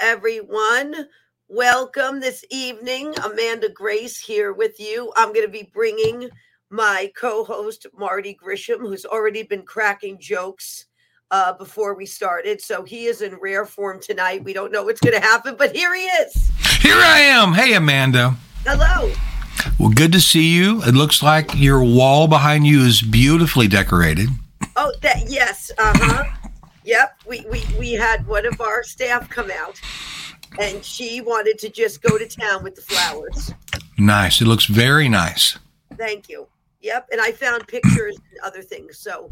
Everyone. Welcome this evening. Amanda Grace here with you. I'm going to be bringing my co host, Marty Grisham, who's already been cracking jokes uh, before we started. So he is in rare form tonight. We don't know what's going to happen, but here he is. Here I am. Hey, Amanda. Hello. Well, good to see you. It looks like your wall behind you is beautifully decorated. Oh, that yes. Uh huh. Yep. We, we we had one of our staff come out, and she wanted to just go to town with the flowers. Nice. It looks very nice. Thank you. Yep. And I found pictures and other things. So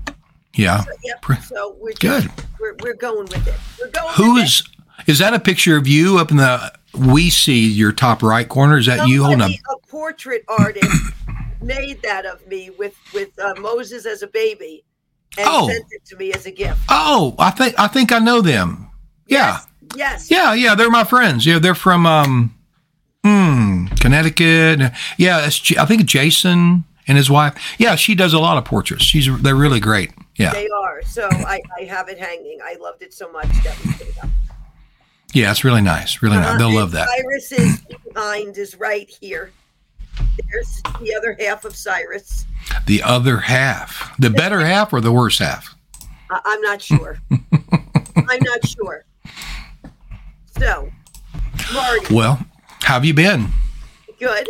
Yeah. so, yep. So we're Good. we're we're going with it. We're going. Who is is that a picture of you up in the we see your top right corner? Is it. that you holding up? Somebody, a portrait artist made that of me with with uh, Moses as a baby, and Oh. sent it to me as a gift. Oh, I think I think I know them. Yeah. Yes. Yeah, yeah, they're my friends. Yeah, they're from um hmm, Connecticut. Yeah, I think Jason and his wife. Yeah, she does a lot of portraits. She's they're really great. Yeah. They are. So I, I have it hanging. I loved it so much that we put it up. Yeah, it's really nice. Really nice. Uh, They'll love that. Cyrus's behind is right here. There's the other half of Cyrus. The other half. The better half or the worse half? I, I'm not sure. I'm not sure. So, Marty, Well, how have you been? good.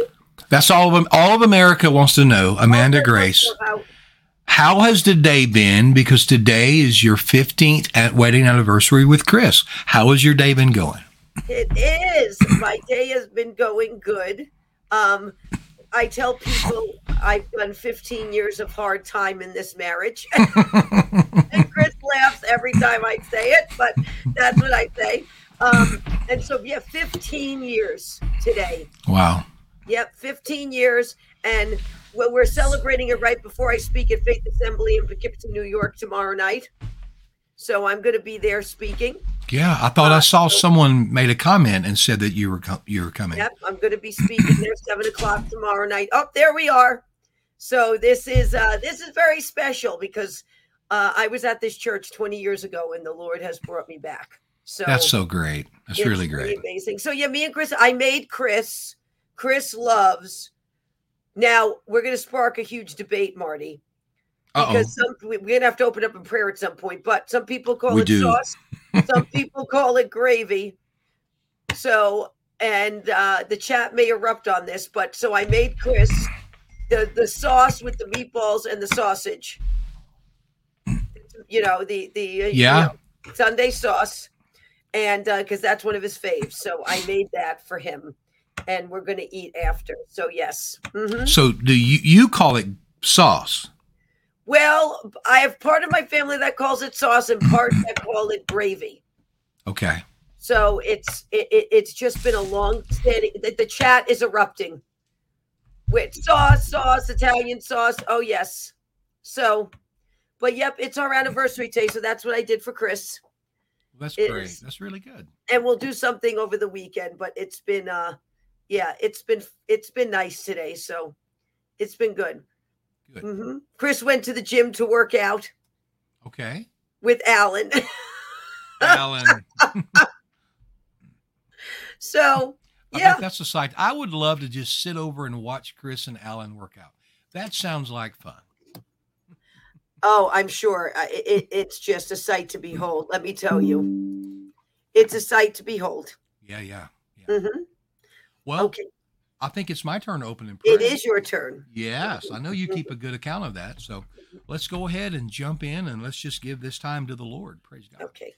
That's all of. All of America wants to know, Amanda Grace. how- How has today been? Because today is your 15th at wedding anniversary with Chris. How has your day been going? It is. My day has been going good. Um, I tell people I've done 15 years of hard time in this marriage. and Chris laughs every time I say it, but that's what I say. Um, and so, yeah, 15 years today. Wow. Yep, 15 years. And well, we're celebrating it right before I speak at Faith Assembly in Poughkeepsie, New York tomorrow night. So I'm going to be there speaking. Yeah, I thought I saw someone made a comment and said that you were co- you were coming. Yep, I'm going to be speaking there seven o'clock tomorrow night. Oh, there we are. So this is uh, this is very special because uh, I was at this church 20 years ago, and the Lord has brought me back. So That's so great. That's really great. amazing. So yeah, me and Chris, I made Chris. Chris loves. Now we're going to spark a huge debate, Marty, Uh because some we- we're going to have to open up in prayer at some point. But some people call We it do. sauce, some people call it gravy. So and uh, the chat may erupt on this, but so I made Chris the the sauce with the meatballs and the sausage. You know the the uh, you Yeah. know, Sunday sauce, and because that's one of his faves, so I made that for him, and we're to eat after. So yes. hmm So do you you call it sauce? Well, I have part of my family that calls it sauce and part that call it gravy. Okay. So it's it, it, it's just been a long steady. The, the chat is erupting with sauce, sauce, Italian sauce. Oh yes. So, but yep, it's our anniversary day, so that's what I did for Chris, That's It great. That's really good. and we'll do something over the weekend. But it's been uh, yeah, it's been it's been nice today, so it's been good. Good. hmm Chris went to the gym to work out Okay. with Alan. Alan. so I yeah, that's a sight. I would love to just sit over and watch Chris and Alan work out. That sounds like fun. Oh, I'm sure. It, it, it's just a sight to behold. Let me tell you, it's a sight to behold. Yeah, yeah. yeah. hmm Well, Okay, I think it's my turn to open in prayer. it is your turn. Yes, I know you keep a good account of that. So let's go ahead and jump in and let's just give this time to the Lord. Praise God. Okay.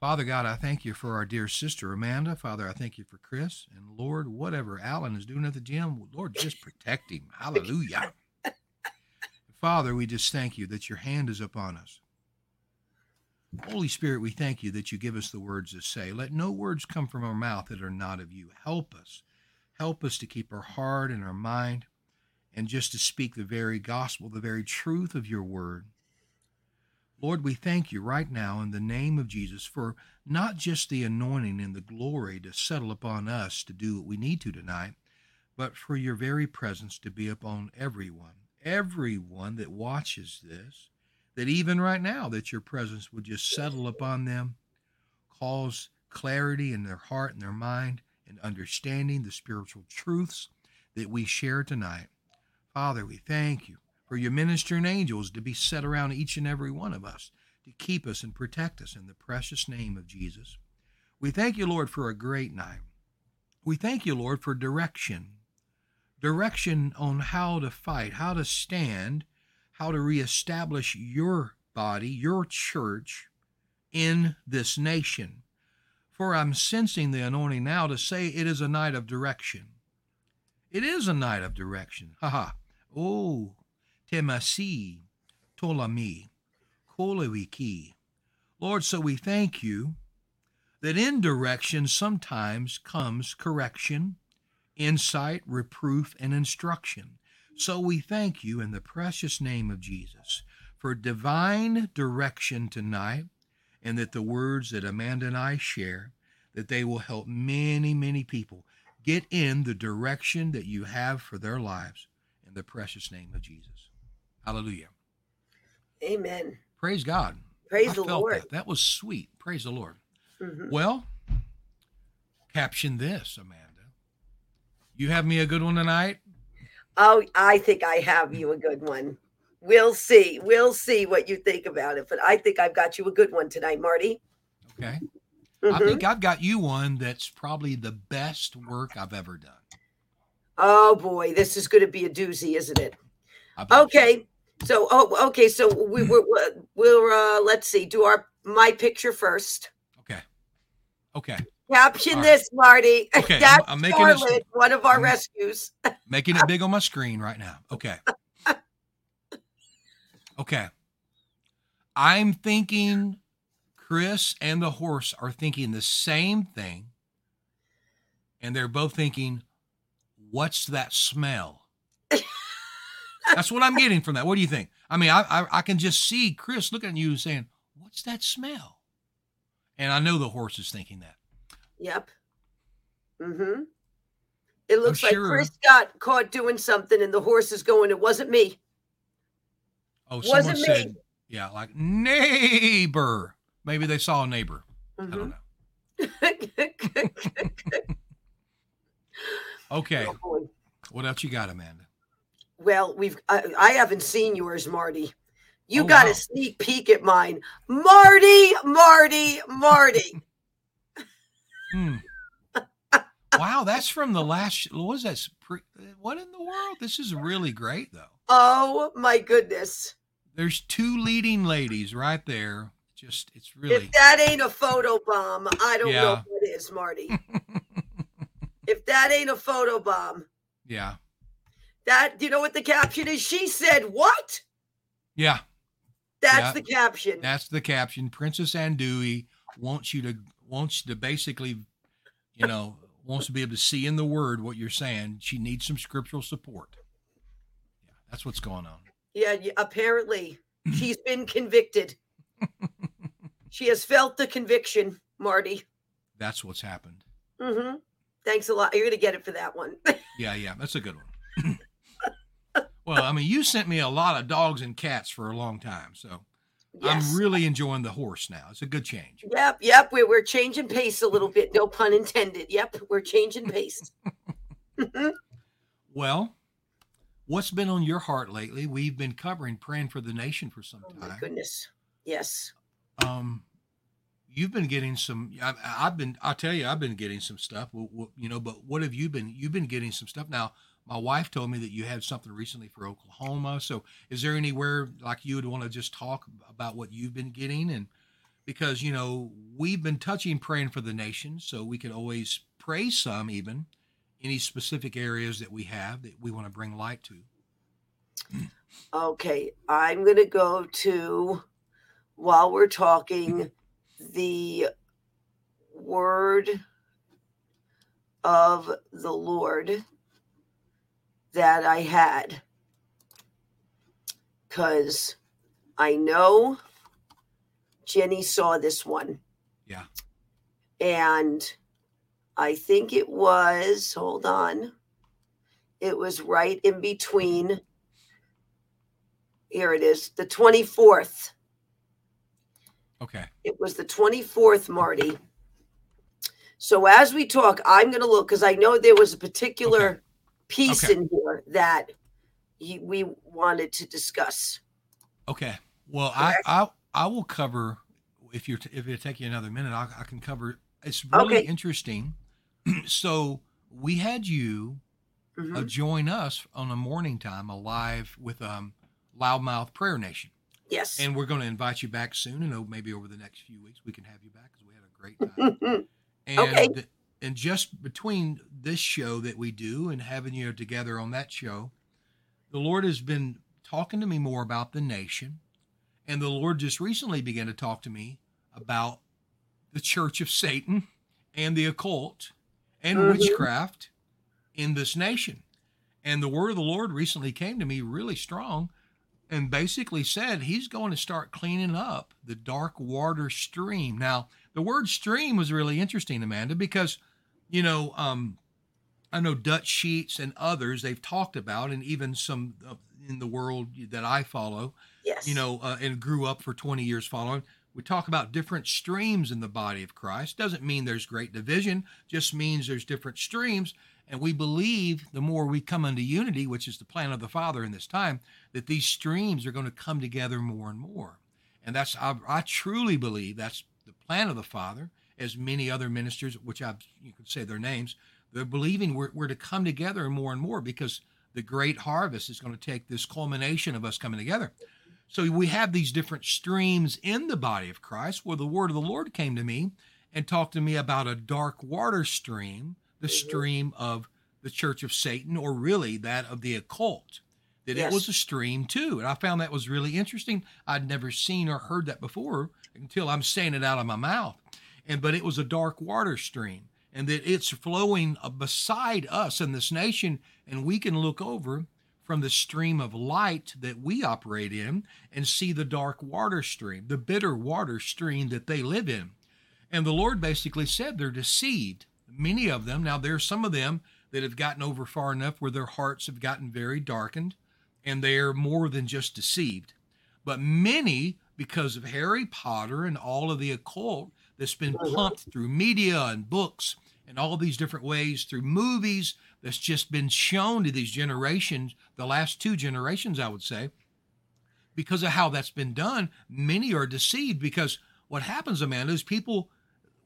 Father God, I thank you for our dear sister Amanda. Father, I thank you for Chris. And Lord, whatever Alan is doing at the gym, Lord, just protect him. Hallelujah. Father, we just thank you that your hand is upon us. Holy Spirit, we thank you that you give us the words to say. Let no words come from our mouth that are not of you. Help us. Help us to keep our heart and our mind and just to speak the very gospel, the very truth of your word. Lord, we thank you right now in the name of Jesus for not just the anointing and the glory to settle upon us to do what we need to tonight, but for your very presence to be upon everyone, everyone that watches this, that even right now that your presence would just settle upon them, cause clarity in their heart and their mind and understanding the spiritual truths that we share tonight. Father, we thank you for your ministering angels to be set around each and every one of us to keep us and protect us in the precious name of Jesus. We thank you, Lord, for a great night. We thank you, Lord, for direction. Direction on how to fight, how to stand, how to reestablish your body, your church in this nation. For I'm sensing the anointing now to say it is a night of direction. It is a night of direction. Ha ha. Oh, temasi, tolami, kolewiki. Lord, so we thank you that in direction sometimes comes correction, insight, reproof, and instruction. So we thank you in the precious name of Jesus for divine direction tonight and that the words that Amanda and I share that they will help many many people get in the direction that you have for their lives in the precious name of Jesus. Hallelujah. Amen. Praise God. Praise I the Lord. That. that was sweet. Praise the Lord. Mhm. Well, caption this, Amanda. You have me a good one tonight? Oh, I think I have you a good one. We'll see. We'll see what you think about it. But I think I've got you a good one tonight, Marty. Okay. I Mhm. think I've got you one that's probably the best work I've ever done. Oh boy, this is going to be a doozy, isn't it? I. Okay. So, oh, okay. So we, we're, we're, uh, let's see. Do our my picture first. Okay. Okay. Caption right. this, Marty. Okay, I'm- That's I'm making this- Charlotte, one of our I'm- rescues. Making it big on my screen right now. Okay. Okay. I'm thinking Chris and the horse are thinking the same thing. And they're both thinking, what's that smell? That's what I'm getting from that. What do you think? I mean, I, I, I can just see Chris looking at you and saying, what's that smell? And I know the horse is thinking that. Yep. Mm-hmm. It looks like sure. Chris got caught doing something, and the horse is going. It wasn't me. Oh, Wasn't someone me. said, yeah, like neighbor. Maybe they saw a neighbor. I don't Mhm. know. Okay. Oh. What else you got, Amanda? well, we've. I, I haven't seen yours, Marty. You Oh, got wow. a sneak peek at mine, Marty. Marty. Marty. Hmm. wow, that's from the last. What was that? What in the world? This is really great, though. Oh my goodness! There's two leading ladies right there. Just, it's really. If that ain't a photo bomb, I don't know Yeah. what is, Marty. if that ain't a photo bomb, yeah. that do you know what the caption is? She said, "What?" Yeah. That's Yeah. the caption. That's the caption. Princess Andui wants you to wants to basically, you know, wants to be able to see in the word what you're saying. She needs some scriptural support. Yeah, that's what's going on. Yeah, apparently she's been convicted. she has felt the conviction, Marty. That's what's happened. Mm-hmm. Thanks a lot. You're gonna get it for that one. Yeah, yeah, that's a good one. well, I mean, you sent me a lot of dogs and cats for a long time, so yes. I'm really enjoying the horse now. It's a good change. Yep, yep. We're we're changing pace a little bit. No pun intended. Yep, we're changing pace. Mhm. Well, what's been on your heart lately? We've been covering praying for the nation for some time. Oh my goodness. Yes. um you've been getting some I, i've been i'll tell you i've been getting some stuff you know but what have you been you've been getting some stuff now my wife told me that you had something recently for oklahoma so is there anywhere like you would want to just talk about what you've been getting and because you know we've been touching praying for the nation so we could always pray some even any specific areas that we have that we want to bring light to Okay. I'm gonna go to while we're talking the word of the Lord that I had. Because I know Jenny saw this one. Yeah. And I think it was, hold on, it was right in between. Here it is, the 24th. okay It was the 24th, Marty. So as we talk, I'm going to look because I know there was a particular okay. piece okay. in here that he, we wanted to discuss. Okay. Well, I, I I will cover if you're if it take you another minute, I, I can cover. It's really okay. interesting. so we had you uh, mm-hmm. uh, join us on a morning time, a live with um Loudmouth Prayer Nation. Yes. And we're going to invite you back soon, and maybe over the next few weeks we can have you back because we had a great time. and okay. and just between this show that we do and having you together on that show, the Lord has been talking to me more about the nation, and the Lord just recently began to talk to me about the Church of Satan and the occult and mm-hmm. witchcraft in this nation. And the word of the Lord recently came to me really strong and basically said he's going to start cleaning up the dark water stream. Now, the word stream was really interesting, Amanda, because, you know, um, I know Dutch Sheets and others they've talked about, and even some in the world that I follow, yes. you know, uh, and grew up for 20 years following. We talk about different streams in the body of Christ. Doesn't mean there's great division, just means there's different streams. And we believe the more we come into unity, which is the plan of the Father in this time, that these streams are going to come together more and more. And that's, I, I truly believe that's the plan of the Father, as many other ministers, which I, you could say their names, they're believing we're, we're to come together more and more because the great harvest is going to take this culmination of us coming together. So we have these different streams in the body of Christ where the word of the Lord came to me and talked to me about a dark water stream the mm-hmm. stream of the Church of Satan, or really that of the occult. That yes. it was a stream too. And I found that was really interesting. I'd never seen or heard that before until I'm saying it out of my mouth. And but it was a dark water stream, and that it's flowing beside us in this nation, and we can look over from the stream of light that we operate in and see the dark water stream, the bitter water stream that they live in. And the Lord basically said they're deceived many of them, now there's some of them that have gotten over far enough where their hearts have gotten very darkened and they're more than just deceived. But many, because of Harry Potter and all of the occult that's been pumped through media and books and all these different ways through movies that's just been shown to these generations, the last two generations, I would say, because of how that's been done, many are deceived because what happens, Amanda, is people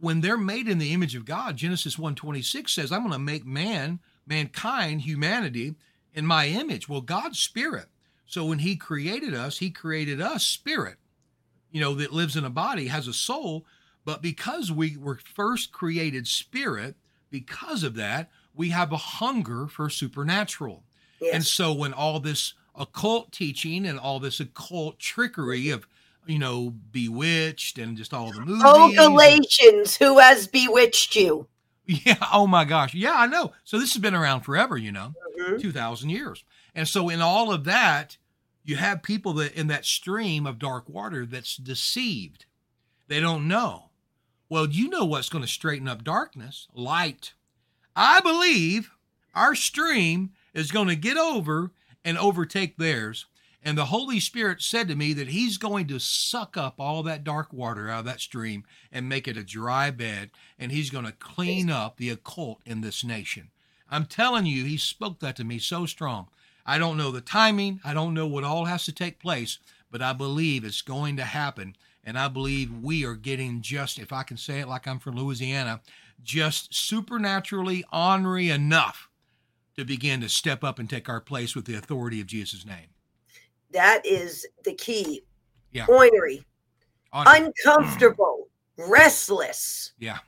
when they're made in the image of God, Genesis 1:26 says, "I'm going to make man, mankind, humanity in my image." Well, God's spirit. So when he created us, he created us spirit. You know, that lives in a body, has a soul, but because we were first created spirit, because of that, we have a hunger for supernatural. Yes. And so when all this occult teaching and all this occult trickery of you know, Bewitched and just all the movies. Oh, Galatians, who has bewitched you? Yeah. Oh my gosh. Yeah, I know. So this has been around forever, you know, mm-hmm. 2000 years. And so in all of that, you have people that in that stream of dark water that's deceived. They don't know. Well, you know what's going to straighten up darkness? Light. I believe our stream is going to get over and overtake theirs and the Holy Spirit said to me that He's going to suck up all that dark water out of that stream and make it a dry bed, and He's going to clean up the occult in this nation. I'm telling you, He spoke that to me so strong. I don't know the timing, I don't know what all has to take place, but I believe it's going to happen. And I believe we are getting just, if I can say it like I'm from Louisiana, just supernaturally ornery enough to begin to step up and take our place with the authority of Jesus' name. That is the key. Yeah. Ornery. Uncomfortable. Mm. Restless. Yeah.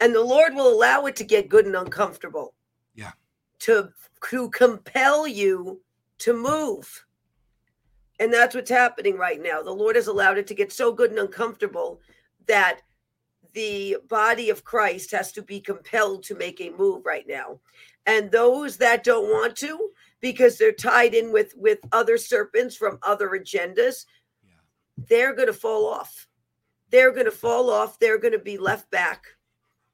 And the Lord will allow it to get good and uncomfortable. Yeah. To to compel you to move. And that's what's happening right now. The Lord has allowed it to get so good and uncomfortable that the body of Christ has to be compelled to make a move right now. And those that don't want to, because they're tied in with with other serpents from other agendas yeah. they're going to fall off they're going to fall off they're going to be left back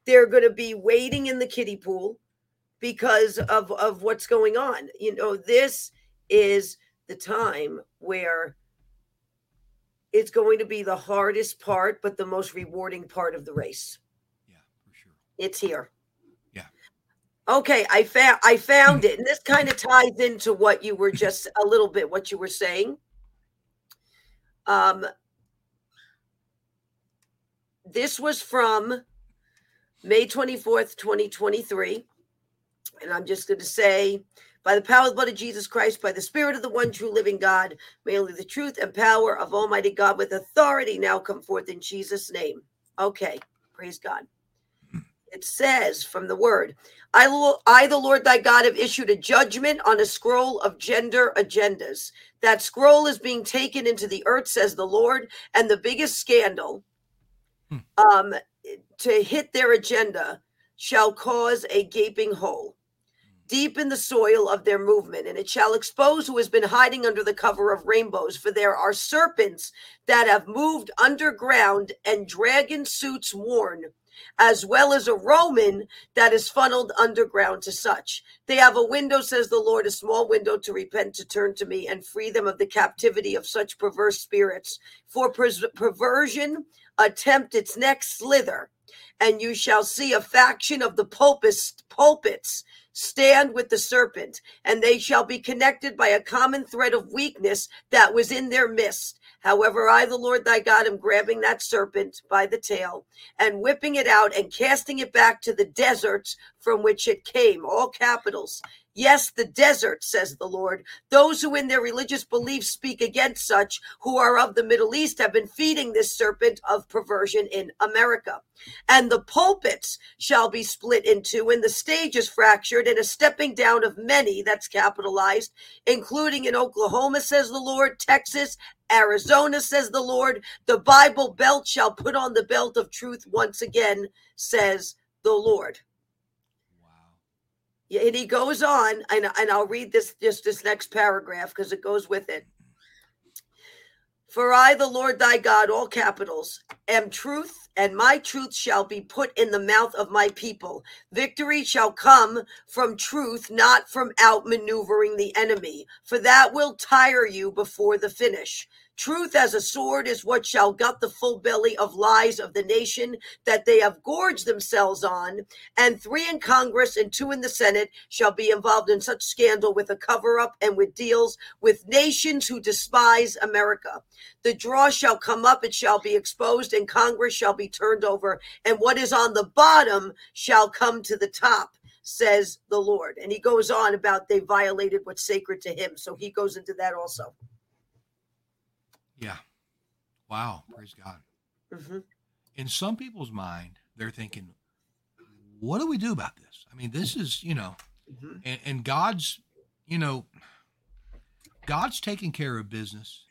they're going to be waiting in the kiddie pool because of of what's going on you know this is the time where it's going to be the hardest part but the most rewarding part of the race yeah for sure It's here. Yeah. Okay, I found I found it, and this kind of ties into what you were just a little bit what you were saying. Um, this was from May 24th, 2023. And I'm just going to say, by the power of the blood of Jesus Christ, by the Spirit of the one true living God, may only the truth and power of Almighty God with authority now come forth in Jesus' name. Okay, praise God. It says from the word, I, I, the Lord thy God, have issued a judgment on a scroll of gender agendas. That scroll is being taken into the earth, says the Lord. And the biggest scandal hmm. um, to hit their agenda shall cause a gaping hole deep in the soil of their movement, and it shall expose who has been hiding under the cover of rainbows. For there are serpents that have moved underground and dragon suits worn as well as a Roman that is funneled underground to such. They have a window, says the Lord, a small window to repent, to turn to me, and free them of the captivity of such perverse spirits. For perversion, attempt its next slither, and you shall see a faction of the pulpits, pulpits stand with the serpent, and they shall be connected by a common thread of weakness that was in their midst However, I, the Lord thy God, am grabbing that serpent by the tail and whipping it out and casting it back to the deserts from which it came, all capitals. Yes, the desert, says the Lord. Those who in their religious beliefs speak against such, who are of the Middle East, have been feeding this serpent of perversion in America. And the pulpits shall be split in two, and the stage is fractured, and a stepping down of many, that's capitalized, including in Oklahoma, says the Lord, Texas, Arizona, says the Lord. The Bible belt shall put on the belt of truth once again, says the Lord. And he goes on, and, and I'll read this just this next paragraph because it goes with it. For I, the Lord thy God, all capitals, am truth, and my truth shall be put in the mouth of my people. Victory shall come from truth, not from outmaneuvering the enemy, for that will tire you before the finish. Truth as a sword is what shall gut the full belly of lies of the nation that they have gorged themselves on. And three in Congress and two in the Senate shall be involved in such scandal with a cover up and with deals with nations who despise America. The draw shall come up, it shall be exposed, and Congress shall be turned over. And what is on the bottom shall come to the top says the Lord. And he goes on about they violated what's sacred to him. So he goes into that also. Yeah. Wow. Praise God. Mm-hmm. In some people's mind, they're thinking, what do we do about this? I mean, this is, you know, mm-hmm. and, and God's, you know, God's taking care of business.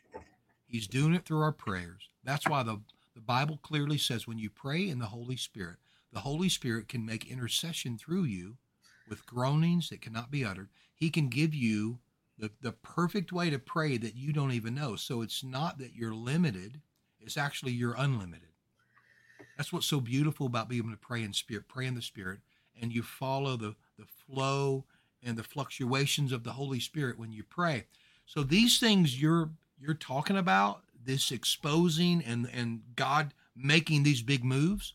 He's doing it through our prayers. That's why the, the Bible clearly says when you pray in the Holy Spirit, the Holy Spirit can make intercession through you with groanings that cannot be uttered. He can give you the, the perfect way to pray that you don't even know. So it's not that you're limited, it's actually you're unlimited. That's what's so beautiful about being able to pray in spirit, pray in the spirit, and you follow the, the flow and the fluctuations of the Holy Spirit when you pray. So these things you're you're talking about, this exposing and and God making these big moves,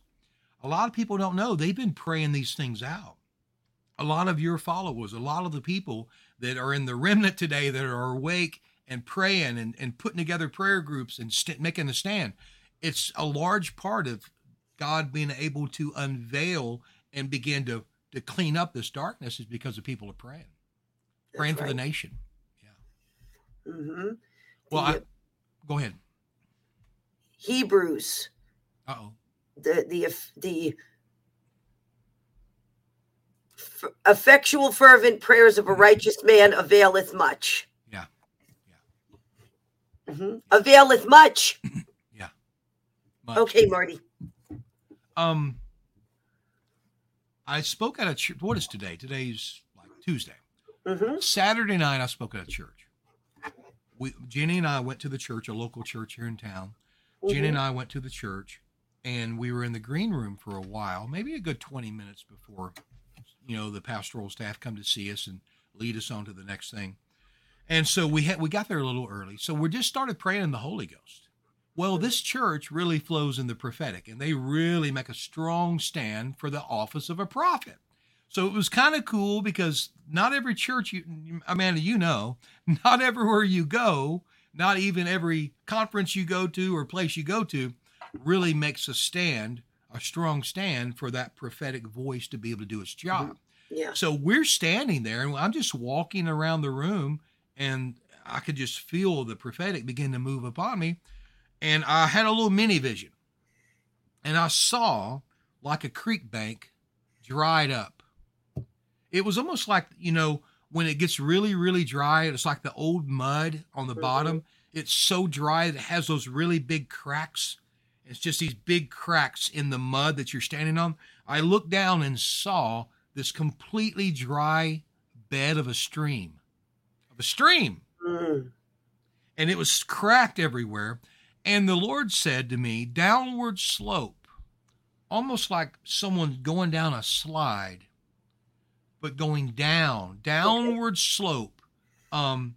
a lot of people don't know. They've been praying these things out. A lot of your followers, a lot of the people that are in the remnant today that are awake and praying and, and putting together prayer groups and st- making a stand. It's a large part of God being able to unveil and begin to, to clean up this darkness is because the people are praying, praying right. for the nation. Yeah. Mm-hmm. Well, I, go ahead. Hebrews. oh. The the the effectual fervent prayers of a righteous man availeth much. Yeah. Yeah mm-hmm. availeth much. Yeah. Much. okay marty. Um i spoke at a church what is today? Today's like tuesday. Mm-hmm. saturday night i spoke at a church. We jenny and i went to the church a local church here in town. Mm-hmm. jenny and i went to the church and we were in the green room for a while maybe a good 20 minutes before you know the pastoral staff come to see us and lead us on to the next thing. And so we had we got there a little early. So we just started praying in the Holy Ghost. Well, this church really flows in the prophetic, and they really make a strong stand for the office of a prophet. So it was kind of cool because not every church, you, Amanda, you know, not everywhere you go, not even every conference you go to or place you go to, really makes a stand, a strong stand for that prophetic voice to be able to do its job. Mm-hmm. Yeah. So we're standing there, and I'm just walking around the room, and I could just feel the prophetic begin to move upon me. And I had a little mini vision, and I saw like a creek bank dried up. It was almost like, you know, when it gets really, really dry, it's like the old mud on the mm-hmm. bottom. It's so dry that it has those really big cracks. It's just these big cracks in the mud that you're standing on. I looked down and saw this completely dry bed of a stream, of a stream. Mm. And it was cracked everywhere. And the Lord said to me, downward slope, almost like someone going down a slide, but going down, downward slope, um,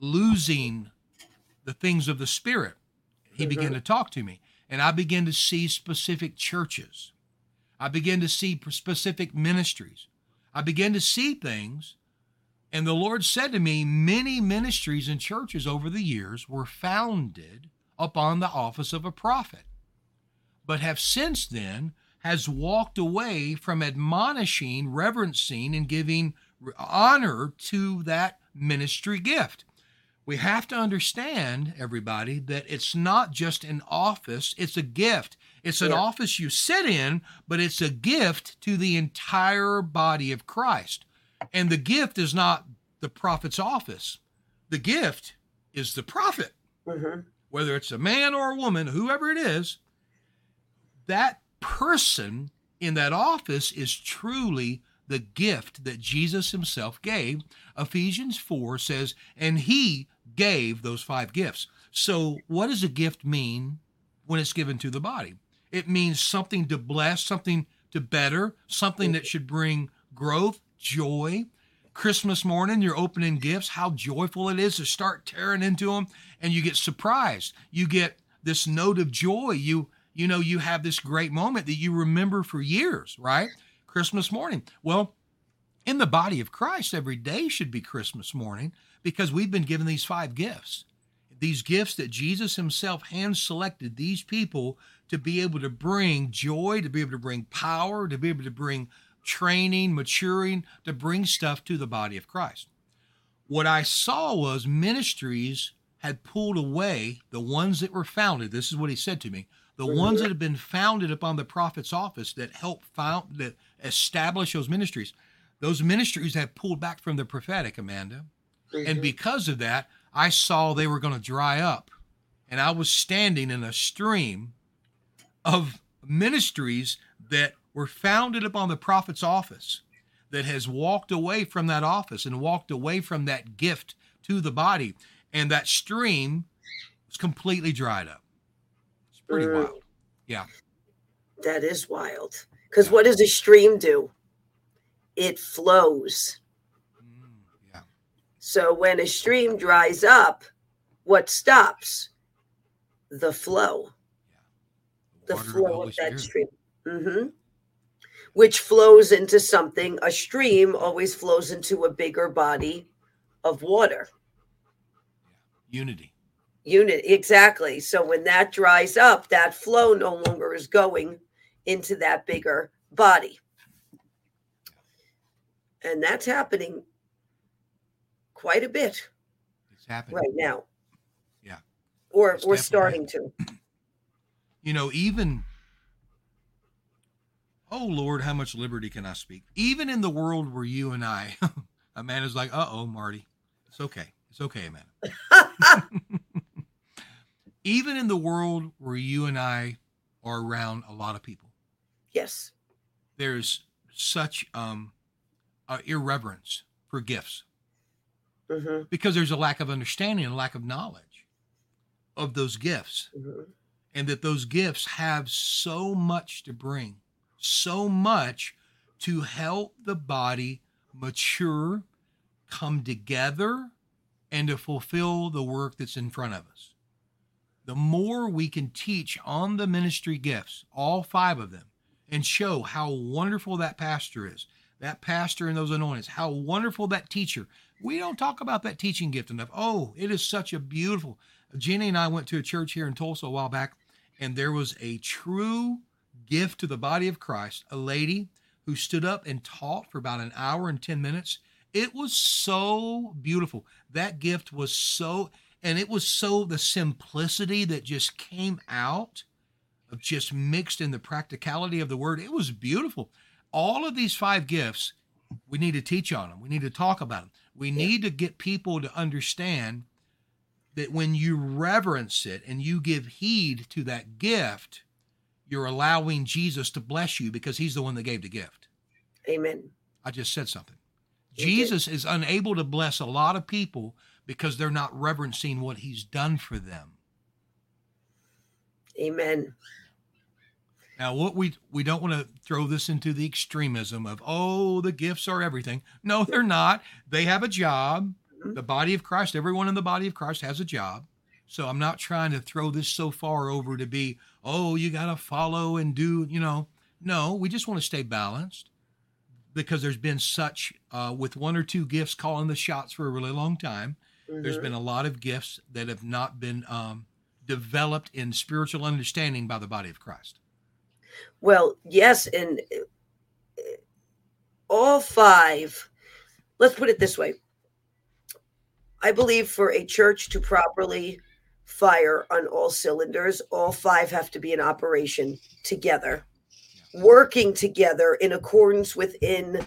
losing the things of the Spirit. He mm-hmm. began to talk to me, and I began to see specific churches. I began to see specific ministries. I began to see things and the Lord said to me, Many ministries and churches over the years were founded upon the office of a prophet, but have since then has walked away from admonishing, reverencing, and giving honor to that ministry gift. We have to understand, everybody, that it's not just an office, it's a gift. It's an yeah. office you sit in, but it's a gift to the entire body of Christ. And the gift is not the prophet's office. The gift is the prophet. Mm-hmm. Whether it's a man or a woman, whoever it is, that person in that office is truly the gift that Jesus himself gave. Ephesians 4 says, and he gave those five gifts. So, what does a gift mean when it's given to the body? It means something to bless, something to better, something that should bring growth, joy. Christmas morning, you're opening gifts, how joyful it is to start tearing into them, and you get surprised. You get this note of joy. You you know you have this great moment that you remember for years, right? Christmas morning. Well, in the body of Christ, every day should be Christmas morning because we've been given these five gifts. These gifts that Jesus himself hand selected these people to be able to bring joy, to be able to bring power, to be able to bring training, maturing to bring stuff to the body of Christ. What I saw was ministries had pulled away the ones that were founded. This is what he said to me. The ones that had been founded upon the prophet's office that helped found that establish those ministries. Those ministries have pulled back from the prophetic, Amanda. Mm-hmm. And because of that, I saw they were going to dry up. And I was standing in a stream of ministries that were founded upon the prophet's office that has walked away from that office and walked away from that gift to the body. And that stream is completely dried up. It's pretty mm. wild. Yeah. That is wild. Because yeah. what does a stream do? It flows. So when a stream dries up, what stops? The flow. The, the flow of, of that Spirit. stream. Mm-hmm which flows into something. A stream always flows into a bigger body of water. Unity. Unit, exactly. So when that dries up, that flow no longer is going into that bigger body. And that's happening quite a bit. It's happening right now. Yeah. Or it's we're starting to. You know, even Oh Lord, how much liberty can I speak? Even in the world where you and I, Amanda's like, uh oh, Marty. It's okay. It's okay, Amanda. Even in the world where you and I are around a lot of people. Yes. There's such um uh, irreverence for gifts. Mm-hmm. Because there's a lack of understanding and lack of knowledge of those gifts. Mm-hmm. And that those gifts have so much to bring so much to help the body mature, come together, and to fulfill the work that's in front of us. the more we can teach on the ministry gifts, all five of them, and show how wonderful that pastor is, that pastor and those anointings, how wonderful that teacher. We don't talk about that teaching gift enough. Oh, it is such a beautiful. Jenny and I went to a church here in Tulsa a while back, and there was a true gift to the body of Christ, a lady who stood up and taught for about an hour and 10 minutes. It was so beautiful. That gift was so, and it was so the simplicity that just came out of just mixed in the practicality of the word. It was beautiful. All of these five gifts, we need to teach on them. We need to talk about them. We need to get people to understand that when you reverence it and you give heed to that gift, you're allowing Jesus to bless you because he's the one that gave the gift. Amen. I just said something. Jesus is unable to bless a lot of people because they're not reverencing what he's done for them. Amen. Now, what we we don't want to throw this into the extremism of oh, the gifts are everything. No, they're not. They have a job. Mm-hmm. The body of Christ, everyone in the body of Christ has a job. So I'm not trying to throw this so far over to be, oh, you got to follow and do, you know. No, we just want to stay balanced because there's been such, uh, with one or two gifts calling the shots for a really long time. Mm-hmm. There's been a lot of gifts that have not been um, developed in spiritual understanding by the body of Christ. Well, yes. And uh, all five, let's put it this way I believe for a church to properly fire on all cylinders. All five have to be in operation together, working together in accordance within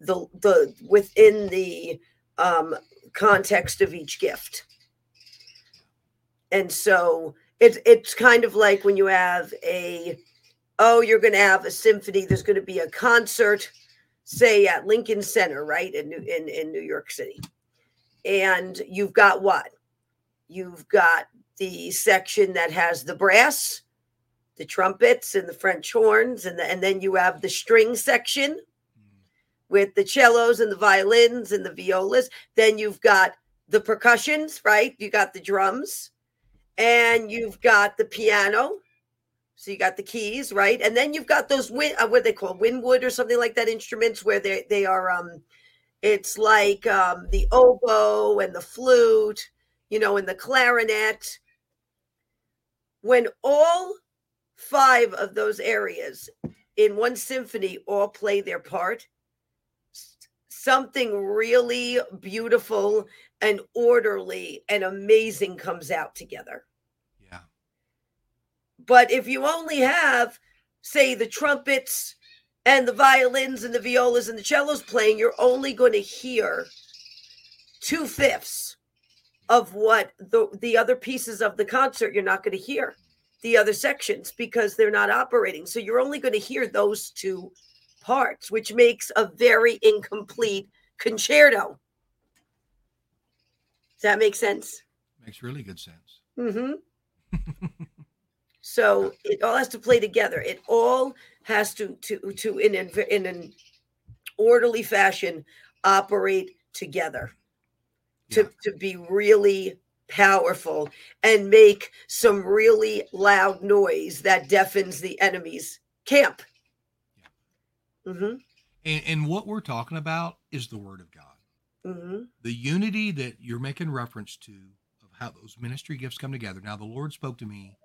the the within the um, context of each gift. And so it's it's kind of like when you have a oh you're going to have a symphony. There's going to be a concert, say at Lincoln Center, right in New, in in New York City, and you've got what you've got the section that has the brass, the trumpets, and the French horns, and the, and then you have the string section with the cellos and the violins and the violas. Then you've got the percussions, right? You got the drums, and you've got the piano. So you got the keys, right? And then you've got those uh, what they call windwood or something like that instruments where they they are um it's like um the oboe and the flute, you know, and the clarinet when all five of those areas in one symphony all play their part, something really beautiful and orderly and amazing comes out together. But if you only have, say, the trumpets and the violins and the violas and the cellos playing, you're only going to hear two fifths of what the the other pieces of the concert you're not going to hear the other sections because they're not operating. So you're only going to hear those two parts which makes a very incomplete concerto. Does that make sense? Makes really good sense. Mm-hmm so it all has to play together it all has to to to in in, in an orderly fashion operate together to, yeah. to be really powerful and make some really loud noise that deafens the enemy's camp. Yeah. Mm-hmm. And, and, what we're talking about is the Word of God. Mm-hmm. The unity that you're making reference to of how those ministry gifts come together. Now, the Lord spoke to me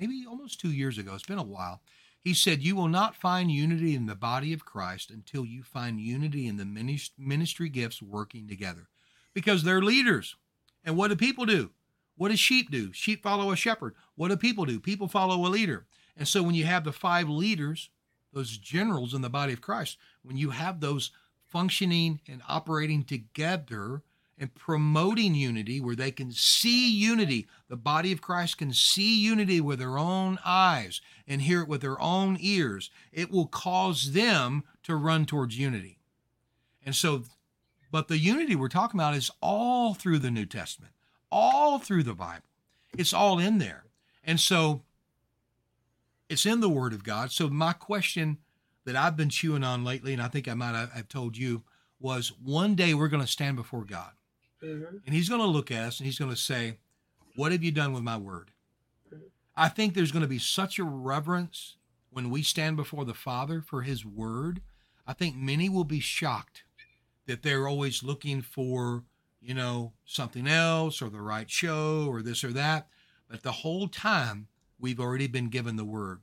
maybe almost two years ago. It's been a while. He said, You will not find unity in the body of Christ until you find unity in the ministry gifts working together because they're leaders. And what do people do? What does sheep do? Sheep follow a shepherd. What do people do? People follow a leader. And so when you have the five leaders, those generals in the body of Christ, when you have those functioning and operating together and promoting unity where they can see unity, the body of Christ can see unity with their own eyes and hear it with their own ears, it will cause them to run towards unity. And so but the unity we're talking about is all through the New Testament, all through the Bible. It's all in there. And so it's in the Word of God. So my question that I've been chewing on lately, and I think I might have told you, was one day we're going to stand before God. Mm-hmm. And He's going to look at us and He's going to say, What have you done with my Word? I think there's going to be such a reverence when we stand before the Father for His Word. I think many will be shocked that they're always looking for, you know, something else or the right show or this or that. But the whole time, we've already been given the Word.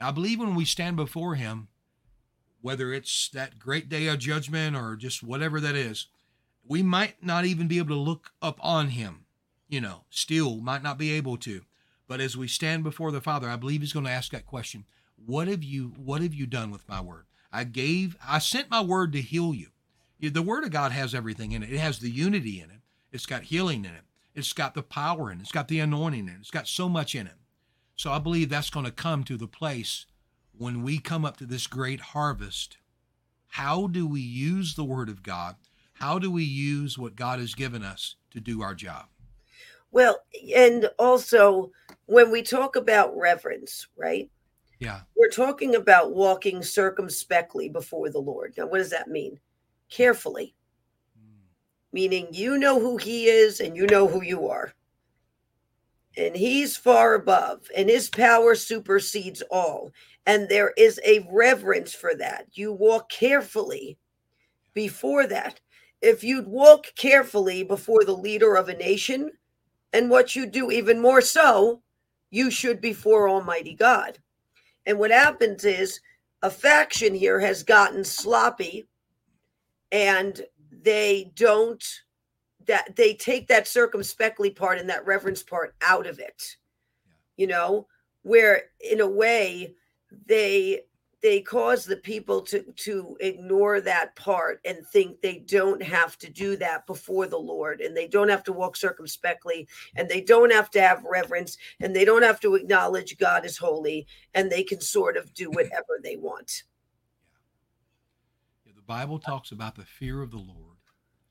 I believe when we stand before Him, whether it's that great day of judgment or just whatever that is, we might not even be able to look up on Him, you know, still might not be able to. But as we stand before the Father, I believe He's going to ask that question What have you, what have you done with my word? I gave, I sent my word to heal you. The word of God has everything in it. It has the unity in it. It's got healing in it. It's got the power in it. It's got the anointing in it. It's got so much in it. So I believe that's going to come to the place when we come up to this great harvest. How do we use the word of God? How do we use what God has given us to do our job? Well, and also when we talk about reverence, right? Yeah. We're talking about walking circumspectly before the Lord. Now, what does that mean? Carefully. Mm. Meaning you know who he is and you know who you are. And he's far above, and his power supersedes all. And there is a reverence for that. You walk carefully before that. If you'd walk carefully before the leader of a nation, and what you do even more so, you should before Almighty God. And what happens is a faction here has gotten sloppy and they don't that they take that circumspectly part and that reverence part out of it. You know, where in a way they they cause the people to to ignore that part and think they don't have to do that before the lord and they don't have to walk circumspectly and they don't have to have reverence and they don't have to acknowledge god is holy and they can sort of do whatever they want yeah. the bible talks about the fear of the lord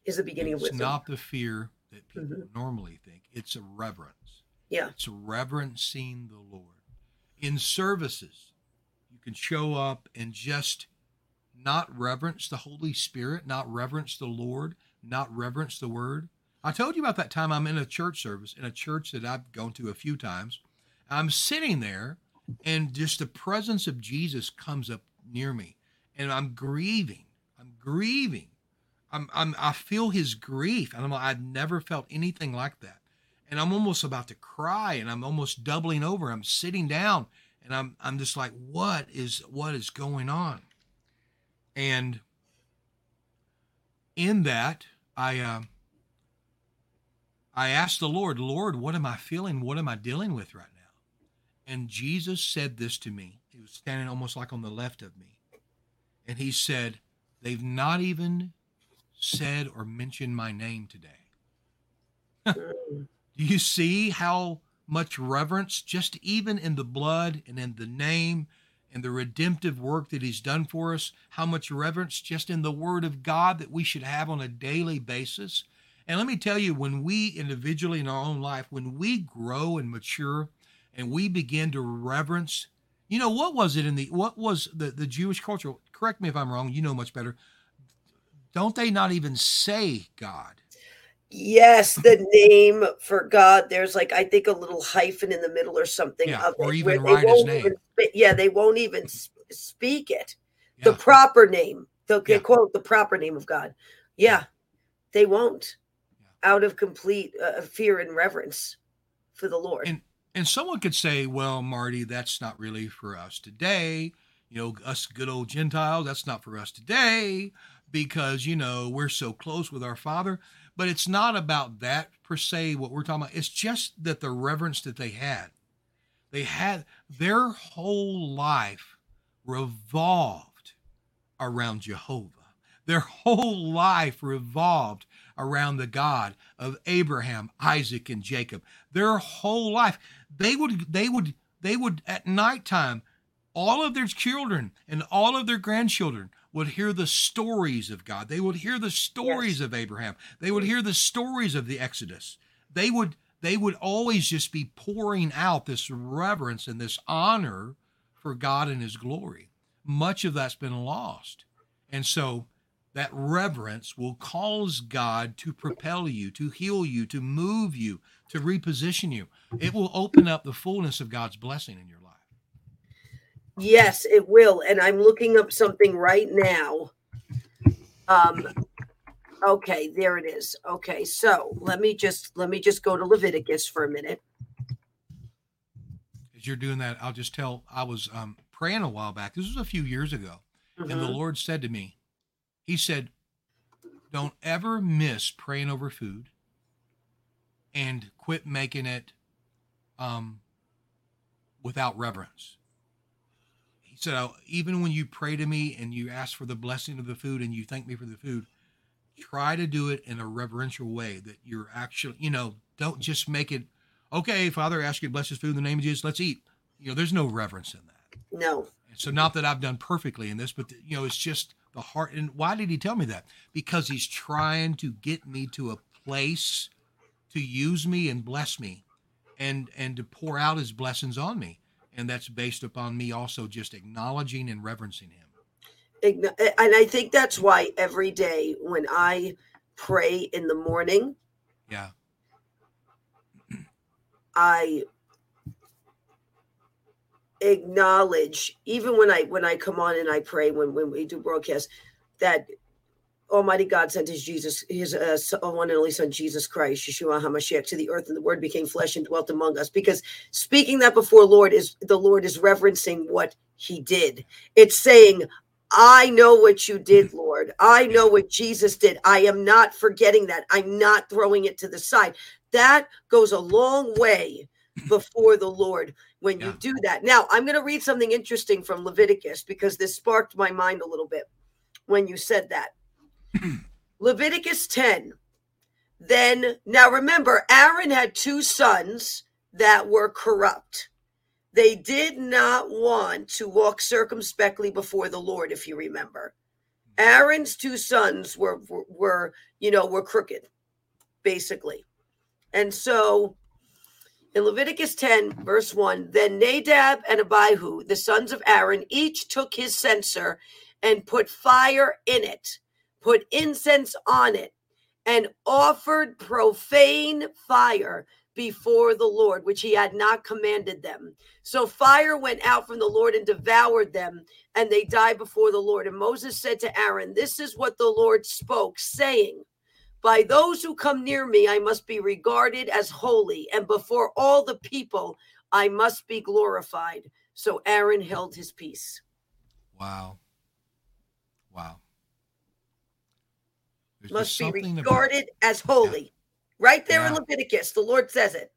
is the beginning it's of wisdom. It's not the fear that people mm-hmm. normally think it's a reverence yeah it's reverencing the lord in services can show up and just not reverence the Holy Spirit, not reverence the Lord, not reverence the Word. I told you about that time I'm in a church service, in a church that I've gone to a few times. I'm sitting there, and just the presence of Jesus comes up near me, and I'm grieving. I'm grieving. I'm, I'm I feel His grief, and I'm like, I've never felt anything like that, and I'm almost about to cry, and I'm almost doubling over. I'm sitting down, and I'm I'm just like, what is what is going on? And in that, I uh, I asked the Lord, Lord, what am I feeling? What am I dealing with right now? And Jesus said this to me. He was standing almost like on the left of me, and he said, "They've not even said or mentioned my name today." Do you see how much reverence, just even in the blood and in the name and the redemptive work that He's done for us, how much reverence just in the Word of God that we should have on a daily basis. And let me tell you, when we individually in our own life, when we grow and mature and we begin to reverence, you know, what was it in the, what was the, the Jewish culture? Correct me if I'm wrong, you know much better. Don't they not even say God? Yes, the name for God. There's like I think a little hyphen in the middle or something yeah, of or it. even write his name. Even, yeah, they won't even speak it. Yeah. The proper name. They'll yeah. quote the proper name of God. Yeah, they won't. Out of complete uh, fear and reverence for the Lord. And and someone could say, "Well, Marty, that's not really for us today. You know, us good old Gentiles. That's not for us today because you know we're so close with our Father." But it's not about that per se, what we're talking about. It's just that the reverence that they had. They had their whole life revolved around Jehovah. Their whole life revolved around the God of Abraham, Isaac, and Jacob. Their whole life. They would, they would, they would at nighttime, all of their children and all of their grandchildren would hear the stories of God. They would hear the stories yes. of Abraham. They would hear the stories of the Exodus. They would they would always just be pouring out this reverence and this honor for God and his glory. Much of that's been lost. And so that reverence will cause God to propel you, to heal you, to move you, to reposition you. It will open up the fullness of God's blessing in your life. Yes, it will. And I'm looking up something right now. Um okay, there it is. Okay, so let me just let me just go to Leviticus for a minute. As you're doing that, I'll just tell I was um, praying a while back. This was a few years ago. Mm-hmm. And the mm-hmm. Lord said to me, He said, Don't ever miss praying over food and quit making it um, without reverence. Oh, even when you pray to me and you ask for the blessing of the food and you thank me for the food, try to do it in a reverential way that you're actually, you know, don't just make it, okay, Father, I ask you to bless this food in the name of Jesus, let's eat. You know, there's no reverence in that. No. so, not that I've done perfectly in this, but, you know, it's just the heart. And why did he tell me that? Because he's trying to get me to a place to use me and bless me and and to pour out his blessings on me and that's based upon me also just acknowledging and reverencing him. And i think that's why every day when i pray in the morning yeah. I acknowledge even when i when i come on and i pray when when we do broadcast that Almighty God sent his Jesus, his uh, one and only Son, Jesus Christ, Yeshua Hamashiach, to the earth, and the Word became flesh and dwelt among us. Because speaking that before Lord is the Lord is reverencing what He did. It's saying, "I know what you did, Lord. I know what Jesus did. I am not forgetting that. I'm not throwing it to the side." That goes a long way before the Lord when yeah. you do that. Now, I'm going to read something interesting from Leviticus because this sparked my mind a little bit when you said that. Leviticus 10. Then, now remember, Aaron had two sons that were corrupt. They did not want to walk circumspectly before the Lord, if you remember. Aaron's two sons were, were, were you know, were crooked, basically. And so in Leviticus 10, verse 1, then Nadab and Abihu, the sons of Aaron, each took his censer and put fire in it put incense on it, and offered profane fire before the Lord, which he had not commanded them. So fire went out from the Lord and devoured them, and they died before the Lord. And Moses said to Aaron, This is what the Lord spoke, saying, By those who come near me, I must be regarded as holy, and before all the people, I must be glorified. So Aaron held his peace. Wow. Wow. There's must be regarded about, as holy. Yeah. Right there yeah. in Leviticus, the Lord says it.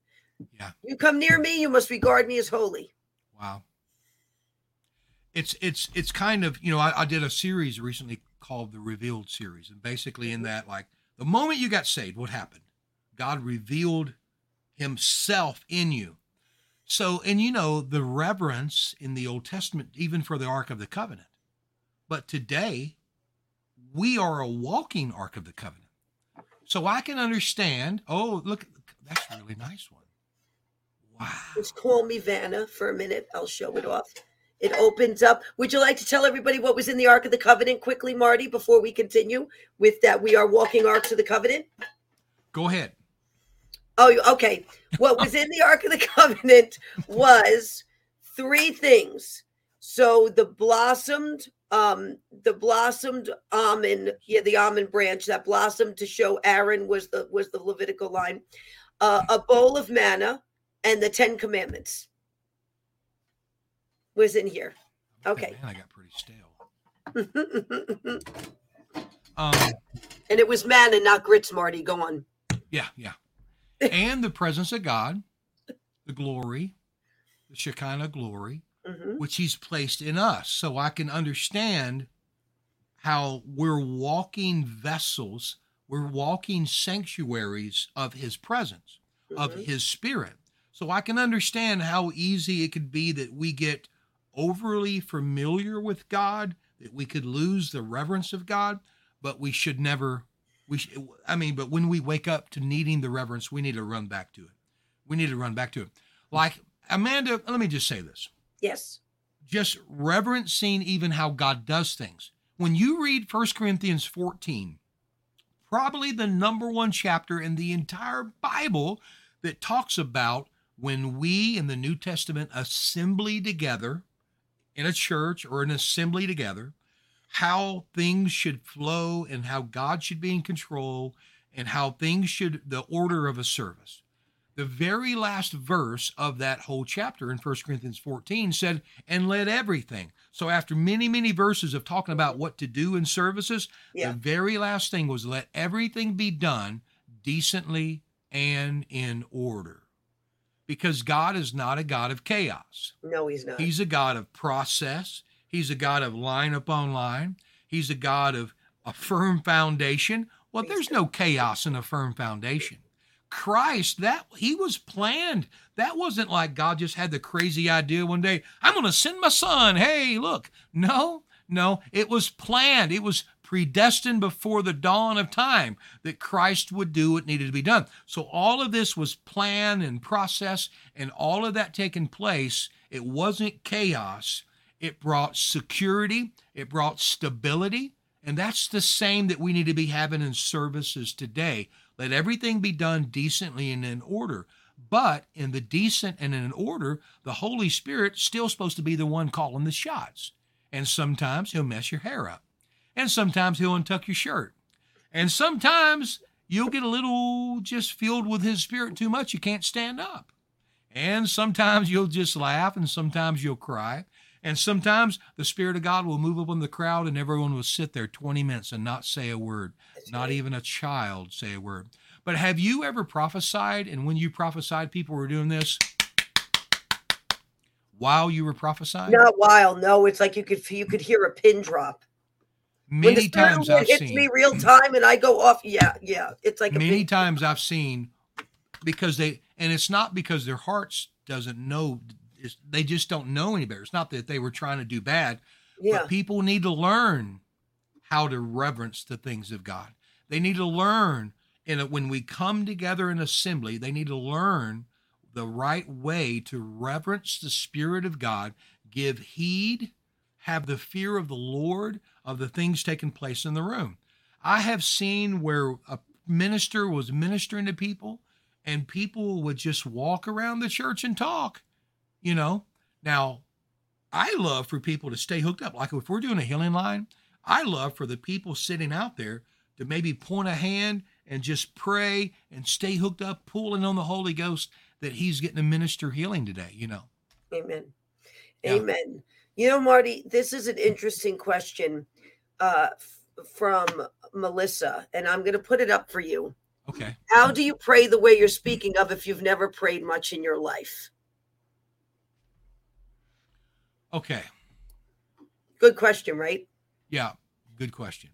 Yeah. You come near me, you must regard me as holy. Wow. It's it's it's kind of you know I, I did a series recently called the Revealed series, and basically in mm-hmm. that like the moment you got saved, what happened? God revealed Himself in you. So, and you know, the reverence in the Old Testament, even for the Ark of the Covenant. But today, we are a walking Ark of the Covenant. So I can understand. Oh, look, that's a really nice one. Wow. Just call me Vanna for a minute. I'll show it off. It opens up. Would you like to tell everybody what was in the Ark of the Covenant quickly, Marty, before we continue with that? We are walking Arks of the Covenant. Go ahead. Oh, okay. What was in the Ark of the Covenant was three things. So the blossomed um the blossomed almond yeah the almond branch that blossomed to show aaron was the was the levitical line uh, a bowl of manna and the ten commandments was in here. Okay. man, i got pretty stale. Um and it was manna not grits marty go on. Yeah yeah. And the presence of god the glory the shekinah glory mm-hmm. which he's placed in us. So I can understand how we're walking vessels, we're walking sanctuaries of his presence, mm-hmm. of his spirit. So I can understand how easy it could be that we get overly familiar with God, that we could lose the reverence of God, but we should never we sh- I mean, but when we wake up to needing the reverence, we need to run back to it. We need to run back to it. Like Amanda, let me just say this. Yes. Just reverencing even how God does things. When you read 1 Corinthians 14, probably the number one chapter in the entire Bible that talks about when we in the New Testament assembly together in a church or an assembly together, how things should flow and how God should be in control and how things should, the order of a service. The very last verse of that whole chapter in 1 Corinthians 14 said, and let everything. So, after many, many verses of talking about what to do in services, yeah. the very last thing was let everything be done decently and in order. Because God is not a God of chaos. No, He's not. He's a God of process, He's a God of line upon line, He's a God of a firm foundation. Well, there's no chaos in a firm foundation. Christ, that he was planned. That wasn't like God just had the crazy idea one day, I'm going to send my son. Hey, look. No, no, it was planned. It was predestined before the dawn of time that Christ would do what needed to be done. So all of this was planned and process and all of that taking place. It wasn't chaos. It brought security, it brought stability, and that's the same that we need to be having in services today. Let everything be done decently and in order. But in the decent and in order, the Holy Spirit still supposed to be the one calling the shots. And sometimes he'll mess your hair up. And sometimes he'll untuck your shirt. And sometimes you'll get a little just filled with his spirit too much. You can't stand up. And sometimes you'll just laugh and sometimes you'll cry. And sometimes the Spirit of God will move up in the crowd and everyone will sit there 20 minutes and not say a word, That's not right. even a child say a word. But have you ever prophesied? And when you prophesied, people were doing this while you were prophesying? Not while. No, it's like you could you could hear a pin drop. Many times I've hits seen me real time, and I go off. Yeah, yeah. It's like many times I've seen because they and it's not because their hearts doesn't know they just don't know any better. It's not that they were trying to do bad, yeah. but people need to learn how to reverence the things of God. They need to learn in a, when we come together in assembly, they need to learn the right way to reverence the Spirit of God, give heed, have the fear of the Lord of the things taking place in the room. I have seen where a minister was ministering to people and people would just walk around the church and talk you know. Now, I love for people to stay hooked up. Like if we're doing a healing line, I love for the people sitting out there to maybe point a hand and just pray and stay hooked up, pulling on the Holy Ghost that He's getting to minister healing today, you know. Amen. Yeah. Amen. You know, Marty, this is an interesting question uh, f- from Melissa, and I'm going to put it up for you. Okay. How do you pray the way you're speaking of if you've never prayed much in your life? Okay. Good question, right? Yeah, good question.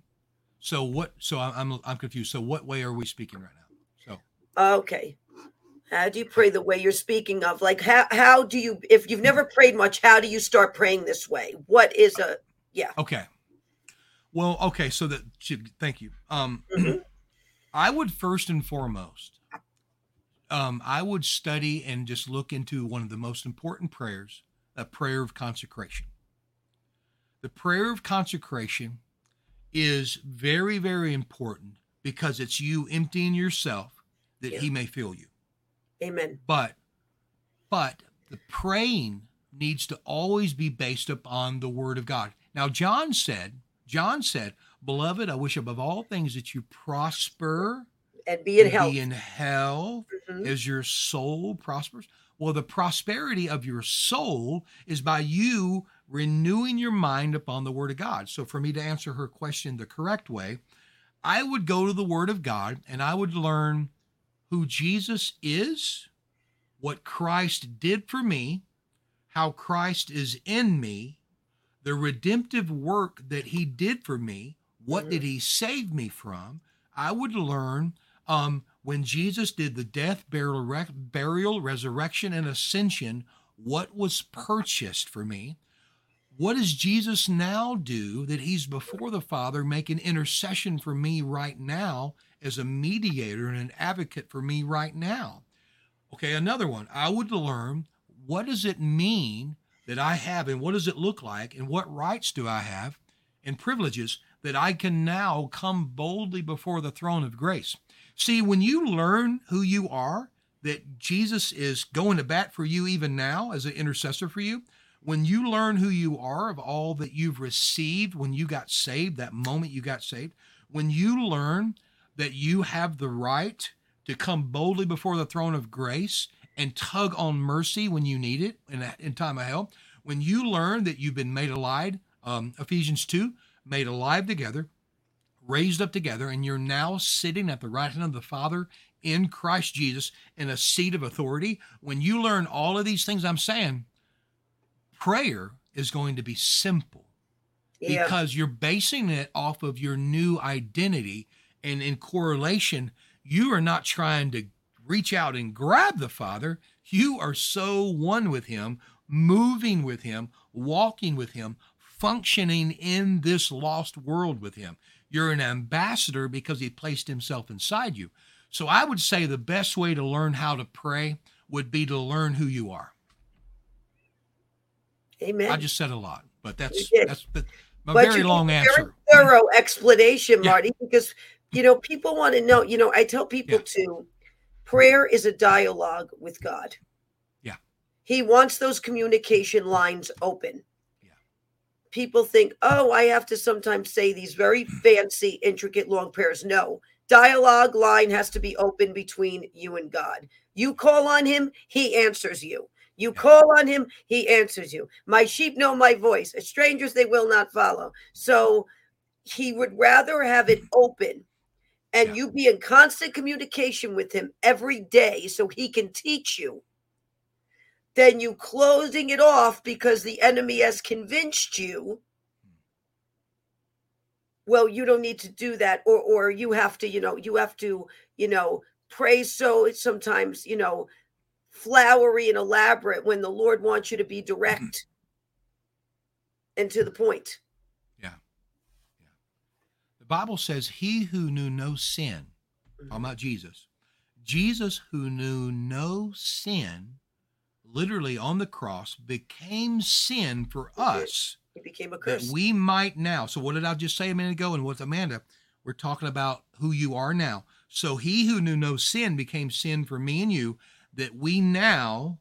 So what? So I'm I'm confused. So what way are we speaking right now? So okay. How do you pray the way you're speaking of? Like how how do you if you've never prayed much, how do you start praying this way? What is a yeah. Okay. Well, okay, so that thank you. Um mm-hmm. I would first and foremost um I would study and just look into one of the most important prayers a prayer of consecration. The prayer of consecration is very, very important because it's you emptying yourself that yeah. he may fill you. Amen. But but the praying needs to always be based upon the word of God. Now John said, John said, "Beloved, I wish above all things that you prosper and be in health. Be in health mm-hmm. as your soul prospers." Well, the prosperity of your soul is by you renewing your mind upon the Word of God. So, for me to answer her question the correct way, I would go to the Word of God and I would learn who Jesus is, what Christ did for me, how Christ is in me, the redemptive work that He did for me, what did He save me from. I would learn um, when Jesus did the death, burial, burial, resurrection, and ascension, what was purchased for me? What does Jesus now do that he's before the Father making intercession for me right now as a mediator and an advocate for me right now? Okay, another one. I would learn what does it mean that I have and what does it look like and what rights do I have and privileges that I can now come boldly before the throne of grace. See, when you learn who you are, that Jesus is going to bat for you even now as an intercessor for you, when you learn who you are of all that you've received when you got saved, that moment you got saved, when you learn that you have the right to come boldly before the throne of grace and tug on mercy when you need it in, in time of hell, when you learn that you've been made alive, um, Ephesians 2, made alive together, raised up together, and you're now sitting at the right hand of the Father in Christ Jesus in a seat of authority. When you learn all of these things I'm saying, prayer is going to be simple yeah. because you're basing it off of your new identity. And in correlation, you are not trying to reach out and grab the Father. You are so one with Him, moving with Him, walking with Him, functioning in this lost world with Him. You're an ambassador because He placed Himself inside you. So I would say the best way to learn how to pray would be to learn who you are. Amen. I just said a lot, but that's that's a but very long answer. Very thorough explanation, Marty, yeah. because you know people want to know. You know, I tell people yeah. to prayer is a dialogue with God. Yeah. He wants those communication lines open. People think, oh, I have to sometimes say these very fancy, intricate, long prayers. No, dialogue line has to be open between you and God. You call on him, he answers you. You call on him, he answers you. My sheep know my voice. As strangers, they will not follow. So he would rather have it open and you be in constant communication with him every day so he can teach you than you closing it off because the enemy has convinced you well you don't need to do that or or you have to you know you have to you know pray so sometimes you know flowery and elaborate when the lord wants you to be mm-hmm. direct mm-hmm. and to the point yeah yeah the bible says he who knew no sin mm-hmm. talking about jesus jesus who knew no sin literally on the cross became sin for us it became a curse. That we might now. So what did I just say a minute ago? And with Amanda, we're talking about who you are now. So he who knew no sin became sin for me and you, that we now,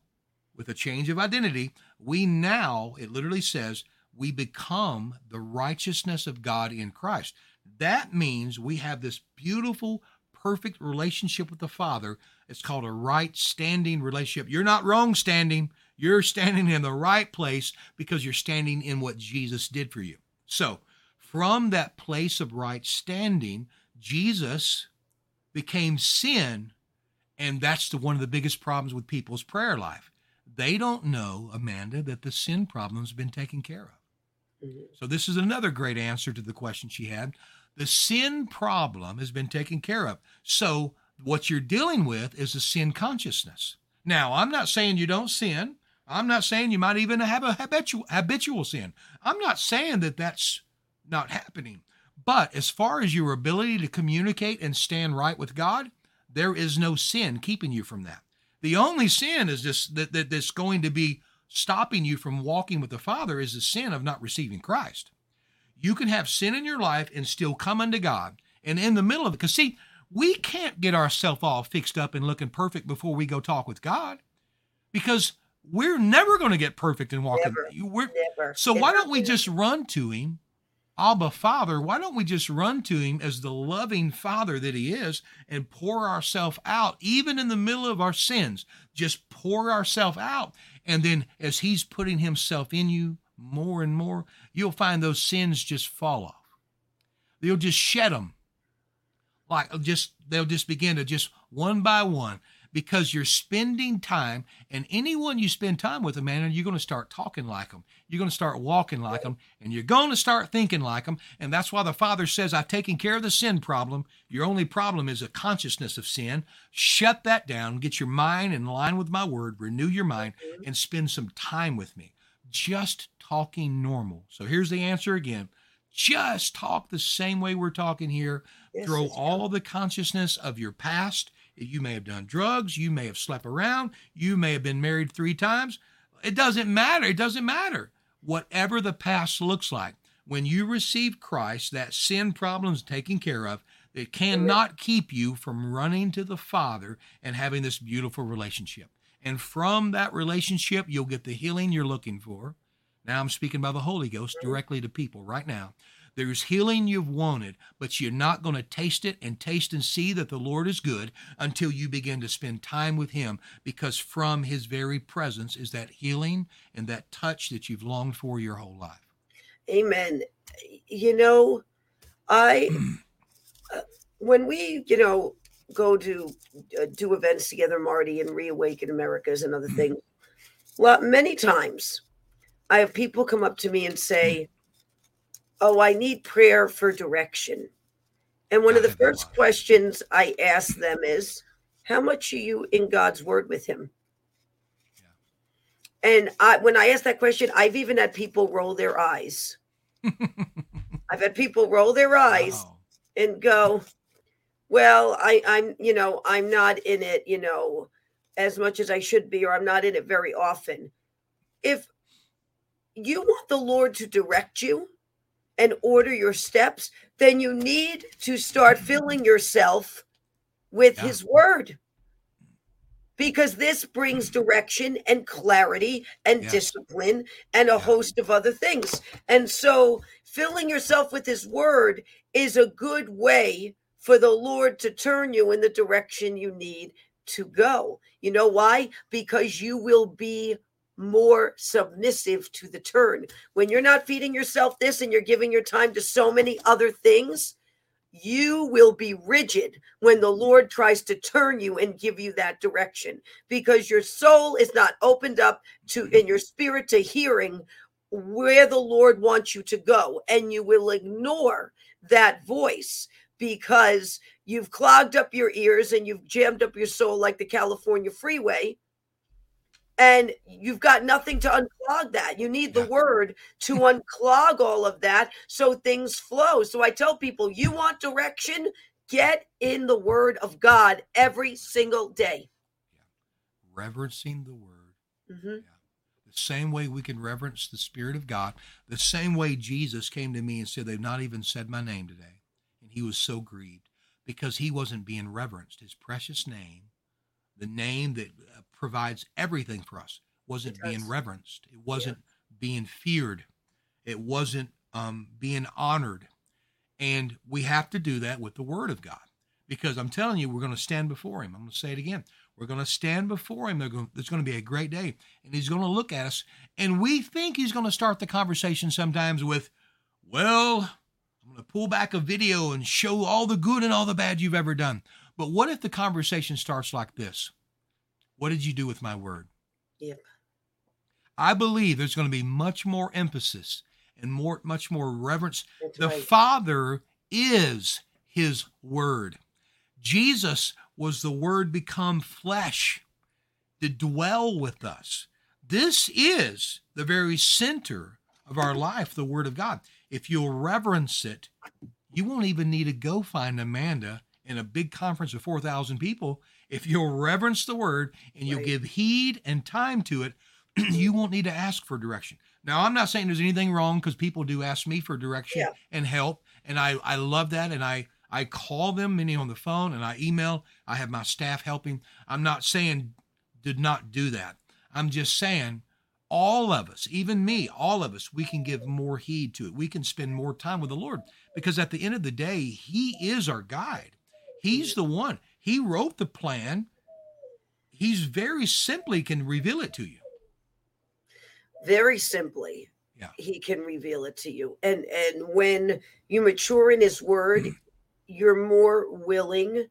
with a change of identity, we now, it literally says, we become the righteousness of God in Christ. That means we have this beautiful, perfect relationship with the Father. It's called a right standing relationship. You're not wrong standing. You're standing in the right place because you're standing in what Jesus did for you. So, from that place of right standing, Jesus became sin. And that's the, one of the biggest problems with people's prayer life. They don't know, Amanda, that the sin problem's been taken care of. Mm-hmm. So, this is another great answer to the question she had. The sin problem has been taken care of. So, what you're dealing with is a sin consciousness. Now, I'm not saying you don't sin. I'm not saying you might even have a habitual, habitual sin. I'm not saying that that's not happening. But as far as your ability to communicate and stand right with God, there is no sin keeping you from that. The only sin is this that, that that's going to be stopping you from walking with the Father is the sin of not receiving Christ. You can have sin in your life and still come unto God. And in the middle of it, because see, we can't get ourselves all fixed up and looking perfect before we go talk with God. Because we're never going to get perfect and walk. Never, we're, never, so never, why don't we just run to him, Abba Father? Why don't we just run to him as the loving Father that he is and pour ourselves out, even in the middle of our sins? Just pour ourselves out. And then as he's putting himself in you more and more, you'll find those sins just fall off. You'll just shed them. Like uh, just, they'll just begin to just one by one because you're spending time, and anyone you spend time with, man, you're going to start talking like them. You're going to start walking like them, and you're going to start thinking like them. And that's why the Father says, I've taken care of the sin problem. Your only problem is a consciousness of sin. Shut that down, get your mind in line with my word, renew your mind, mm-hmm. and spend some time with me. Just talking normal. So here's the answer again just talk the same way we're talking here. Yes, Throw all the consciousness of your past you may have done drugs. You may have slept around. You may have been married three times. It doesn't matter. It doesn't matter. Whatever the past looks like, When you receive Christ, that sin problem is taken care of. It cannot keep you from running to the Father and having this beautiful relationship. And from that relationship, you'll get the healing you're looking for. Now I'm speaking by the Holy Ghost directly to people right now. There's healing you've wanted, but you're not going to taste it and taste and see that the Lord is good until you begin to spend time with Him, because from His very presence is that healing and that touch that you've longed for your whole life. Amen. You know, I, uh, when we, you know, go to uh, do events together, Marty, and Reawaken Americas and other mm. things, well, many times I have people come up to me and say, Oh, I need prayer for direction. And one of the first questions I ask them is, How much are you in God's word with Him? Yeah. And I, when I ask that question, I've even had people roll their eyes. I've had people roll their eyes wow. and go, Well, I, I'm, you know, I'm not in it, you know, as much as I should be, or I'm not in it very often. If you want the Lord to direct you, and order your steps, then you need to start mm-hmm. filling yourself with yeah. his word. Because this brings mm-hmm. direction and clarity and yeah. discipline and a yeah. host of other things. And so, filling yourself with his word is a good way for the Lord to turn you in the direction you need to go. You know why? Because you will be more submissive to the turn. When you're not feeding yourself this and you're giving your time to so many other things, you will be rigid when the Lord tries to turn you and give you that direction because your soul is not opened up to in your spirit to hearing where the Lord wants you to go and you will ignore that voice because you've clogged up your ears and you've jammed up your soul like the California freeway and you've got nothing to unclog that. You need the word to unclog all of that so things flow. So I tell people, you want direction? Get in the word of God every single day. Yeah. Reverencing the word. Mm-hmm. Yeah. The same way we can reverence the Spirit of God, the same way Jesus came to me and said, They've not even said my name today. And he was so grieved because he wasn't being reverenced. His precious name, the name that provides everything for us. Wasn't being reverenced. It wasn't yeah. being feared. It wasn't um, being honored. And we have to do that with the Word of God. Because I'm telling you, we're going to stand before Him. I'm going to say it again. We're going to stand before Him. Going, it's going to be a great day. And He's going to look at us. And we think He's going to start the conversation sometimes with, well, I'm going to pull back a video and show all the good and all the bad you've ever done. But what if the conversation starts like this? What did you do with my word? Yep. I believe there's going to be much more emphasis and more much more reverence. That's the right. Father is his word. Jesus was the word become flesh to dwell with us. This is the very center of our life, the word of God. If you'll reverence it, you won't even need to go find Amanda in a big conference of 4,000 people if you'll reverence the word and you'll right. give heed and time to it, you won't need to ask for direction. Now, I'm not saying there's anything wrong because people do ask me for direction yeah. and help, and I I love that, and I I call them many on the phone and I email. I have my staff helping. I'm not saying did not do that. I'm just saying all of us, even me, all of us, we can give more heed to it. We can spend more time with the Lord because at the end of the day, He is our guide. He's the one. He wrote the plan. He's very simply can reveal it to you. Very simply. Yeah. He can reveal it to you. And and when you mature in his word, you're more willing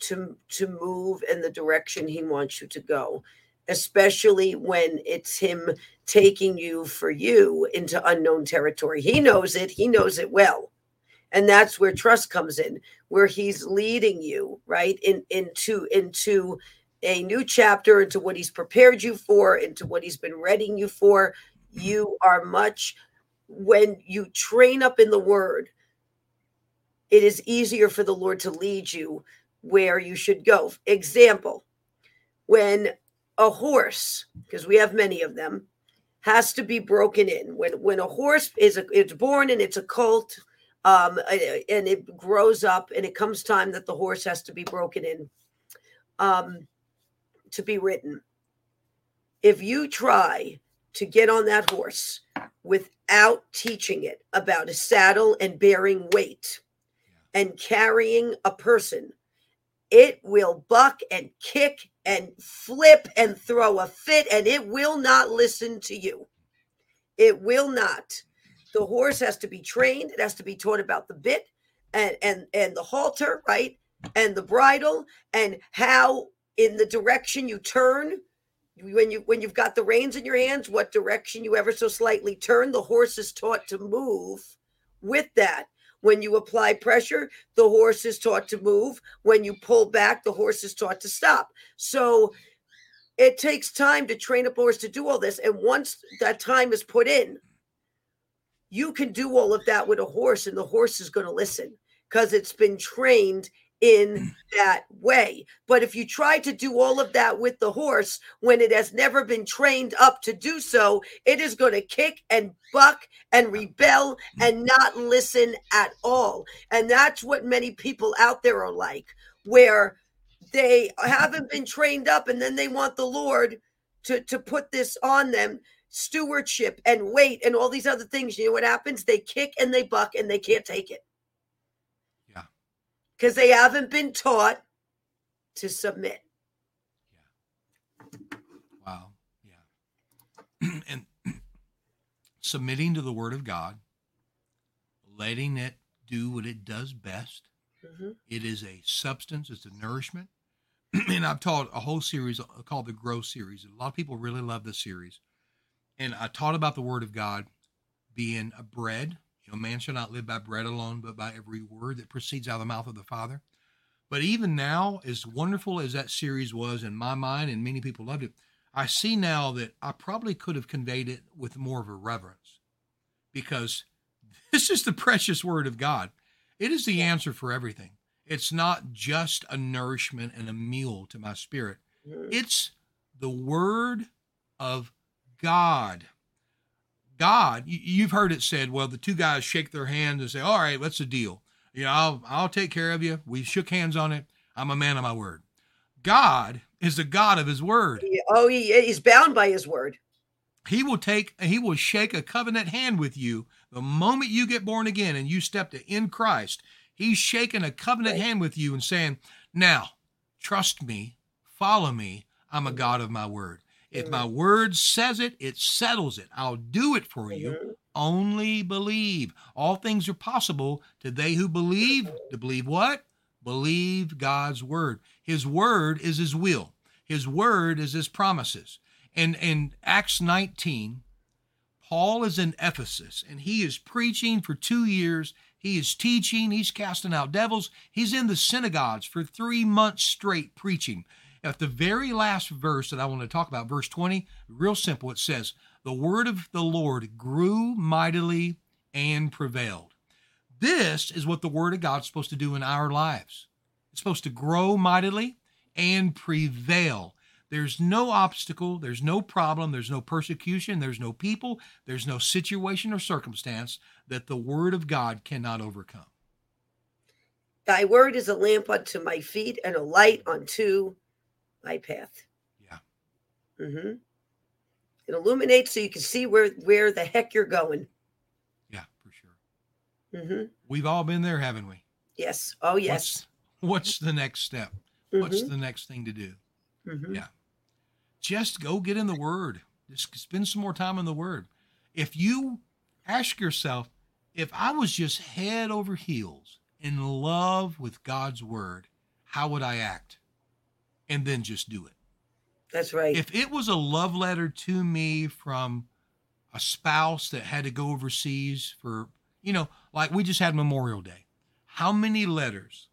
to to move in the direction he wants you to go especially when it's him taking you for you into unknown territory. He knows it, he knows it well and that's where trust comes in where he's leading you right in into into a new chapter into what he's prepared you for into what he's been readying you for you are much when you train up in the word it is easier for the lord to lead you where you should go example when a horse because we have many of them has to be broken in. When when a horse is a, it's born and it's a colt, um, and it grows up and it comes time that the horse has to be broken in, um, to be ridden. If you try to get on that horse without teaching it about a saddle and bearing weight and carrying a person, it will buck and kick and flip and throw a fit and it will not listen to you. It will not. The horse has to be trained, it has to be taught about the bit and and and the halter, right? And the bridle and how in the direction you turn when you when you've got the reins in your hands, what direction you ever so slightly turn, the horse is taught to move with that. When you apply pressure, the horse is taught to move. When you pull back, the horse is taught to stop. So it takes time to train a horse to do all this. And once that time is put in, you can do all of that with a horse, and the horse is going to listen because it's been trained in mm. that way. But if you try to do all of that with the horse when it has never been trained up to do so, it is going to kick and buck and rebel mm. and not listen at all. And that's what many people out there are like, where they haven't been trained up and then they want the Lord to, to put this on them stewardship and weight and all these other things. You know what happens? They kick and they buck and they can't take it Yeah. because they haven't been taught to submit. Yeah. Wow. Yeah. and submitting to the word of God, letting it do what it does best. Mm-hmm. It is a substance, it's a nourishment. and I've taught a whole series uh, called the Grow series. A lot of people really love this series. And I taught about the word of God being a bread you know, man shall not live by bread alone, but by every word that proceeds out of the mouth of the Father. But even now, as wonderful as that series was in my mind, and many people loved it, I see now that I probably could have conveyed it with more of a reverence because this is the precious word of God. It is the answer for everything. It's not just a nourishment and a meal to my spirit, it's the word of God. God, you've heard it said, well, the two guys shake their hands and say, all right, what's the deal? You know, I'll, I'll take care of you. We shook hands on it. I'm a man of my word. God is the God of his word. Oh, he, he's bound by his word. He will take, he will shake a covenant hand with you the moment you get born again and you step to in Christ. He's shaking a covenant right. hand with you and saying, now trust me, follow me. I'm a God of my word. If my word says it, it settles it. I'll do it for you. Mm-hmm. Only believe. All things are possible to they who believe. To believe what? Believe God's word. His word is his will. His word is his promises. And in Acts 19, Paul is in Ephesus and he is preaching for two years. He is teaching, he's casting out devils. He's in the synagogues for three months straight preaching. At the very last verse that I want to talk about, verse 20, real simple, it says, The word of the Lord grew mightily and prevailed. This is what the word of God is supposed to do in our lives. It's supposed to grow mightily and prevail. There's no obstacle, there's no problem, there's no persecution, there's no people, there's no situation or circumstance that the word of God cannot overcome. Thy word is a lamp unto my feet and a light unto my path. Yeah. Mm-hmm. It illuminates so you can see where where the heck you're going. Yeah, for sure. Mm-hmm. We've all been there, haven't we? Yes. Oh, yes. What's, what's the next step? Mm-hmm. What's the next thing to do? Mm-hmm. Yeah. Just go get in the Word. Just spend some more time in the Word. If you ask yourself, if I was just head over heels in love with God's Word, how would I act? And then just do it. That's right. If it was a love letter to me from a spouse that had to go overseas for, you know, like we just had Memorial Day. How many letters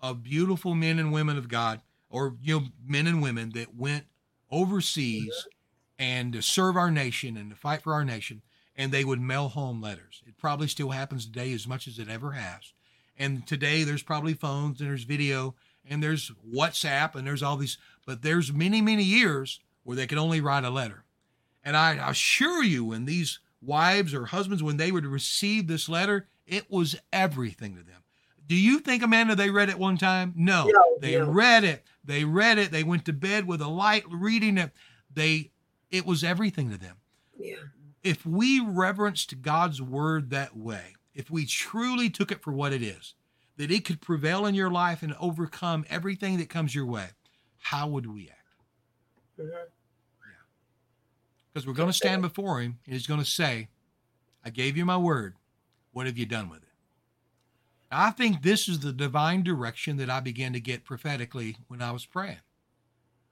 of beautiful men and women of God, or, you know, men and women that went overseas mm-hmm. and to serve our nation and to fight for our nation, and they would mail home letters. It probably still happens today as much as it ever has. And today there's probably phones and there's video and there's WhatsApp and there's all these, but there's many, many years where they could only write a letter. And I assure you, when these wives or husbands, when they would receive this letter, it was everything to them. Do you think, Amanda, they read it one time? No, No, they no. read it. They read it. They went to bed with a light reading it. They, it was everything to them. Yeah. If we reverenced God's word that way, if we truly took it for what it is, that it could prevail in your life and overcome everything that comes your way, how would we act? Mhm. Because we're going to stand before him and he's going to say, I gave you my word. What have you done with it? I think this is the divine direction that I began to get prophetically when I was praying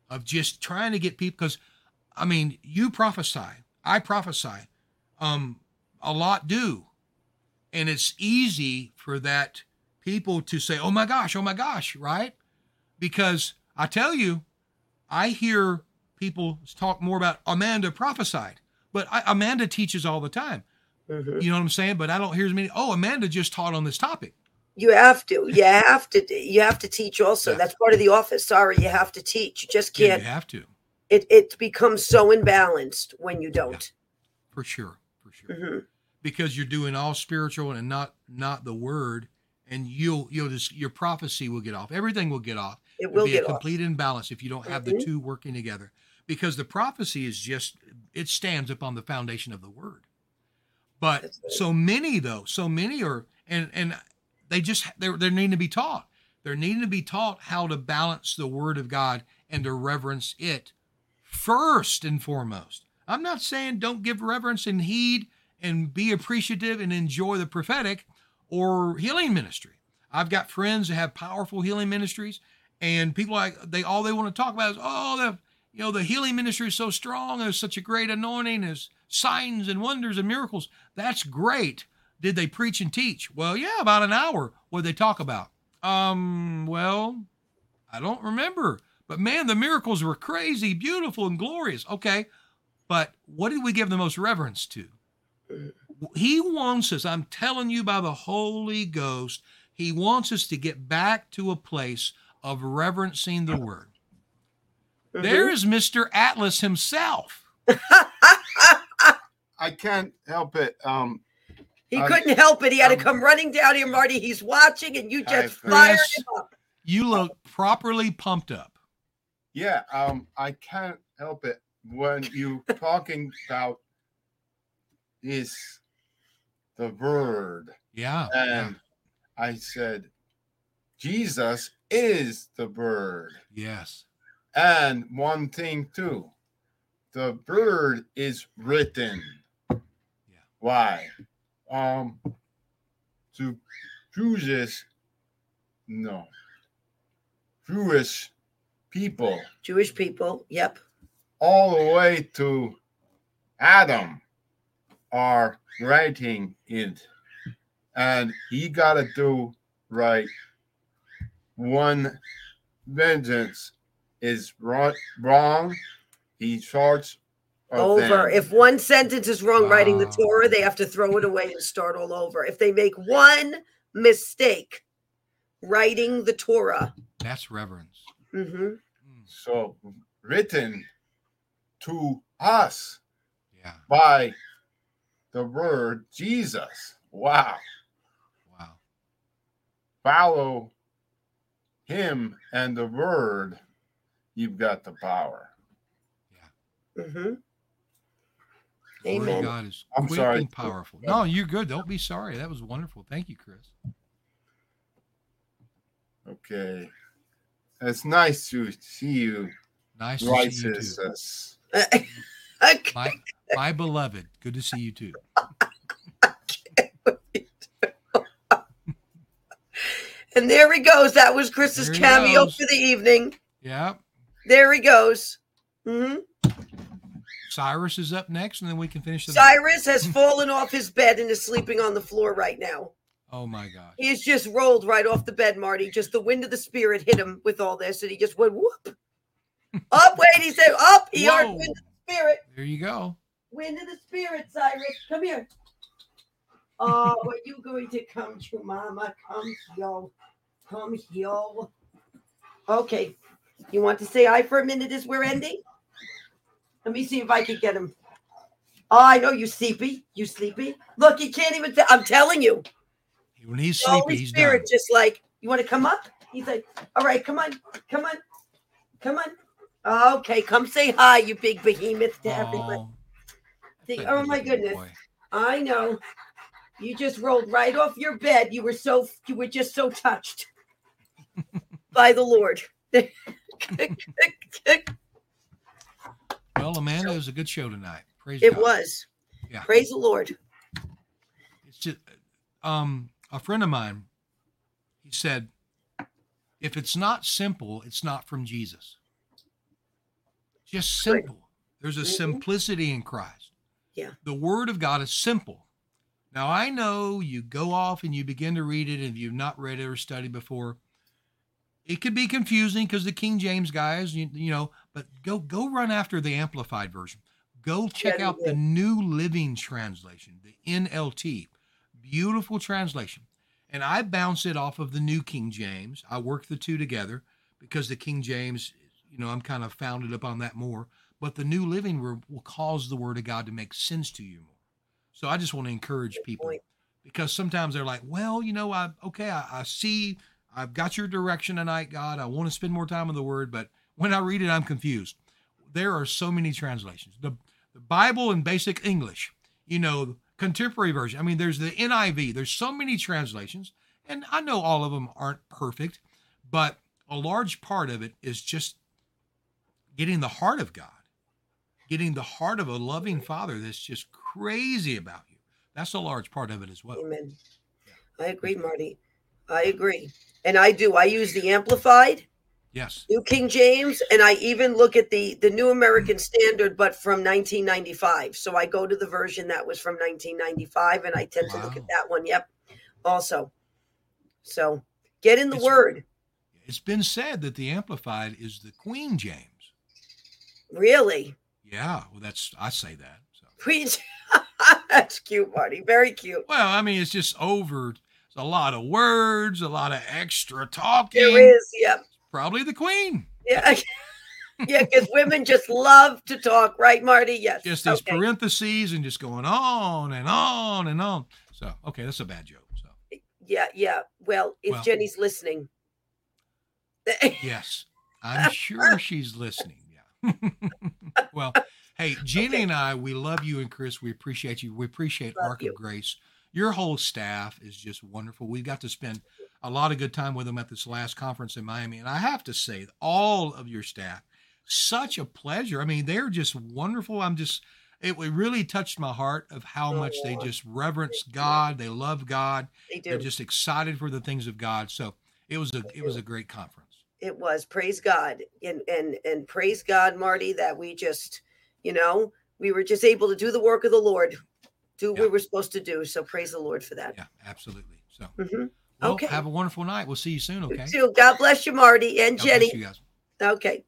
of just trying to get people because I mean, you prophesy, I prophesy, um, a lot do. And it's easy for that people to say, oh my gosh, oh my gosh, right? Because I tell you, I hear people talk more about Amanda prophesied, but I, Amanda teaches all the time. Mhm. You know what I'm saying? But I don't hear as many. Oh, Amanda just taught on this topic. You have to. You have to. You have to teach also. Yeah. That's part of the office. Sorry, you have to teach. You just can't. you have to, It it becomes so imbalanced when you don't. for sure, for sure, Mhm. because you're doing all spiritual and not not the word, and you'll you'll just your prophecy will get off. Everything will get off. It It'll will be get a off. complete imbalance if you don't have the Mhm. two working together. Because the prophecy is just it stands upon the foundation of the word. But right. so many though, so many are and and they just they're they're needing to be taught. They're needing to be taught how to balance the word of God and to reverence it first and foremost. I'm not saying don't give reverence and heed and be appreciative and enjoy the prophetic or healing ministry. I've got friends that have powerful healing ministries, and people like they all they want to talk about is oh the you know the healing ministry is so strong. There's such a great anointing. There's signs and wonders and miracles. That's great. Did they preach and teach? Well, yeah, about an hour. What did they talk about? Um, well, I don't remember. But man, the miracles were crazy, beautiful, and glorious. Okay. But what did we give the most reverence to? He wants us, I'm telling you by the Holy Ghost, he wants us to get back to a place of reverencing the word. Mhm. There is Mr. Atlas himself. I can't help it. Um, He I- couldn't help it. He had to um, come running down here, Marty. He's watching, and you just I've- fired Chris. him up. You look properly pumped up. yeah, um, I can't help it when you talking about this, the word, Yeah. yeah. and I said, Jesus is the bird. Yes. And one thing too, the bird is written. Yeah. Why? Um, to Jewish, no, Jewish people, Jewish people. Yep. all the way to Adam, are writing it, and he got to do right. One vengeance is wrong. Wrong. He starts over. them. If one sentence is wrong writing the Torah, they have to throw it away and start all over. If they make one mistake writing the Torah, That's reverence. hmm Mm, so written to us Yeah. by the word Jesus. Wow. Wow. Follow him and the word, you've got the power. hmm The word of Amen. God is I'm quick sorry. and powerful. No, you're good. Don't be sorry. That was wonderful. Thank you, Chris. Okay. It's nice to see you, Nice to see you too. Okay. My, my beloved. Good to see you too. And there he goes. That was Chris's cameo goes. for the evening. Yeah. There he goes. hmm Cyrus is up next, and then we can finish the. Cyrus has fallen off his bed and is sleeping on the floor right now. Oh my God! He has just rolled right off the bed, Marty. Just the wind of the spirit hit him with all this, and he just went whoop. up, wait, he said up. He Whoa. Wind of the spirit. There you go. Wind of the spirit, Cyrus. Come here. Ah, oh, are you going to come to Mama? Come here. Come here. Okay. You want to say hi for a minute as we're ending? Let me see if I can get him. Oh, I know you sleepy. You sleepy. Look, he can't even. I'm telling you. When he's The sleepy, Holy he's Spirit done. just like, you want to come up? He's like, all right, come on, come on, come on. Okay, come say hi, you big behemoth to everybody. Oh, Think- good oh my goodness. boy. I know. You just rolled right off your bed. You were so you were just so touched by the Lord. Well, Amanda, it was a good show tonight. Praise God. It was. Yeah. Praise the Lord. It's just um a friend of mine, he said, if it's not simple, it's not from Jesus. Just simple. There's a Mhm. simplicity in Christ. Yeah. The word of God is simple. Now I know you go off and you begin to read it and you've not read it or studied before. It could be confusing because the King James guys, you, you know, but go go run after the amplified version. Go check Yeah, out yeah. the New Living Translation, the NLT. Beautiful translation. And I bounce it off of the New King James. I work the two together because the King James, you know, I'm kind of founded upon that more. But the New Living will, will cause the Word of God to make sense to you more. So I just want to encourage people because sometimes they're like, well, you know, I okay, I, I see, I've got your direction tonight, God. I want to spend more time in the Word, but when I read it, I'm confused. There are so many translations. The the Bible in basic English, you know, contemporary version. I mean, there's the NIV. There's so many translations, and I know all of them aren't perfect, but a large part of it is just getting the heart of God, getting the heart of a loving Father that's just crazy about you. That's a large part of it as well. Amen. I agree, Marty. I agree. And I do. I use the amplified. Yes. New King James, and I even look at the the New American mm. Standard, but from 1995. So I go to the version that was from 1995, and I tend to look at that one. Yep. Also, so get in the It's- Word. It's been said that the Amplified is the Queen James. Really, Yeah, well, that's I say that. So. That's cute, Marty. Very cute. Well, I mean, it's just over. It's a lot of words, a lot of extra talking. There is. Yep. Probably the Queen. Yeah. yeah, because women just love to talk, right, Marty? Yes. Just these Okay. parentheses and just going on and on and on. So, okay, that's a bad joke. So, Yeah, yeah. Well, if Well- Jenny's listening. yes, I'm sure she's listening. Well, hey, Jenny Okay. and I, we love you and Chris. We appreciate you. We appreciate Love Ark you. of Grace. Your whole staff is just wonderful. We got to spend a lot of good time with them at this last conference in Miami. And I have to say, all of your staff, such a pleasure. I mean, they're just wonderful. I'm just, it really touched my heart of how oh, much they just reverence God. They love God. they do. They're just excited for the things of God. So it was a, it was a great conference. It was praise god and and and praise god marty that we just you know we were just able to do the work of the lord do what Yeah. we were supposed to do so praise the lord for that Yeah, absolutely. So, Mhm. well, Okay. have a wonderful night. We'll see you soon. You Okay. too. god bless you marty and God jenny you guys. okay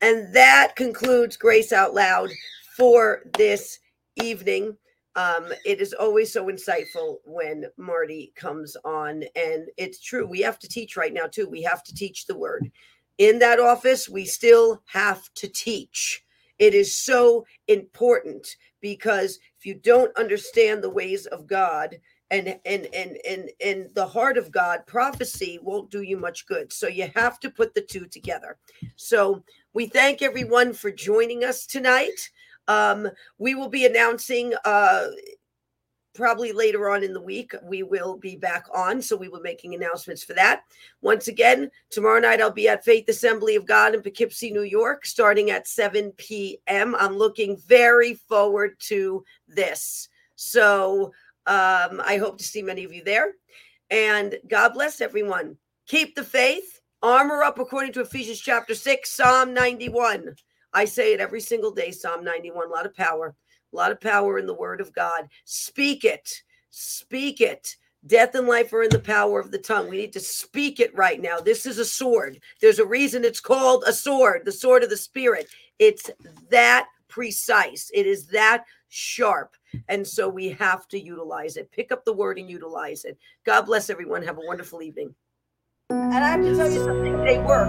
and that concludes grace out loud for this evening um, it is always so insightful when Marty comes on. And it's true. We have to teach right now, too. We have to teach the word. In that office, we still have to teach. It is so important because if you don't understand the ways of God and and and and and the heart of God, prophecy won't do you much good. So you have to put the two together. So we thank everyone for joining us tonight. Um, we will be announcing uh, probably later on in the week. We will be back on, so we will be making announcements for that. Once again, tomorrow night I'll be at Faith Assembly of God in Poughkeepsie, New York, starting at 7 p.m. I'm looking very forward to this. So um, I hope to see many of you there. And God bless everyone. Keep the faith, armor up according to Ephesians chapter 6, Psalm 91. I say it every single day, Psalm 91. A lot of power, a lot of power in the word of God. Speak it, speak it. Death and life are in the power of the tongue. We need to speak it right now. This is a sword. There's a reason it's called a sword, the sword of the spirit. It's that precise, it is that sharp. And so we have to utilize it. Pick up the word and utilize it. God bless everyone. Have a wonderful evening. And I have to tell you something, they work.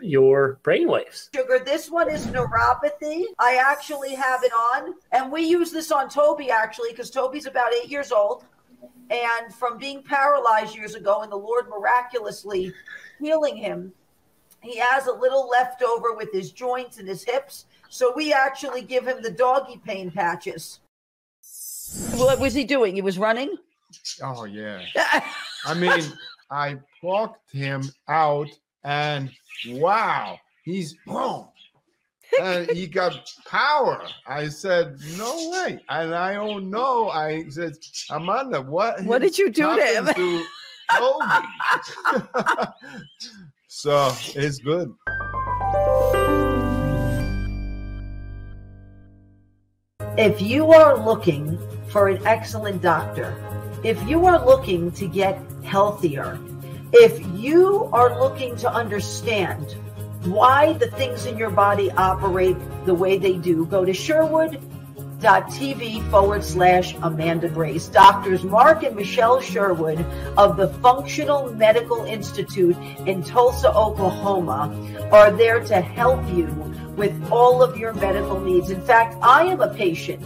your brain waves. Sugar, this one is neuropathy. I actually have it on, and we use this on Toby actually because Toby's about eight years old. And from being paralyzed years ago, and the Lord miraculously healing him, he has a little left over with his joints and his hips. So we actually give him the doggy pain patches. What was he doing? He was running? Oh yeah. I mean, I plucked him out, and wow, he's boom. And he got power. I said, no way. And I don't know. I said, Amanda, what? What did you do to him? to Toby?" so it's good. If you are looking for an excellent doctor, if you are looking to get healthier, if you are looking to understand why the things in your body operate the way they do, go to Sherwood.tv forward slash Amanda Grace. Doctors Mark and Michelle Sherwood of the Functional Medical Institute in Tulsa, Oklahoma are there to help you with all of your medical needs. In fact, I am a patient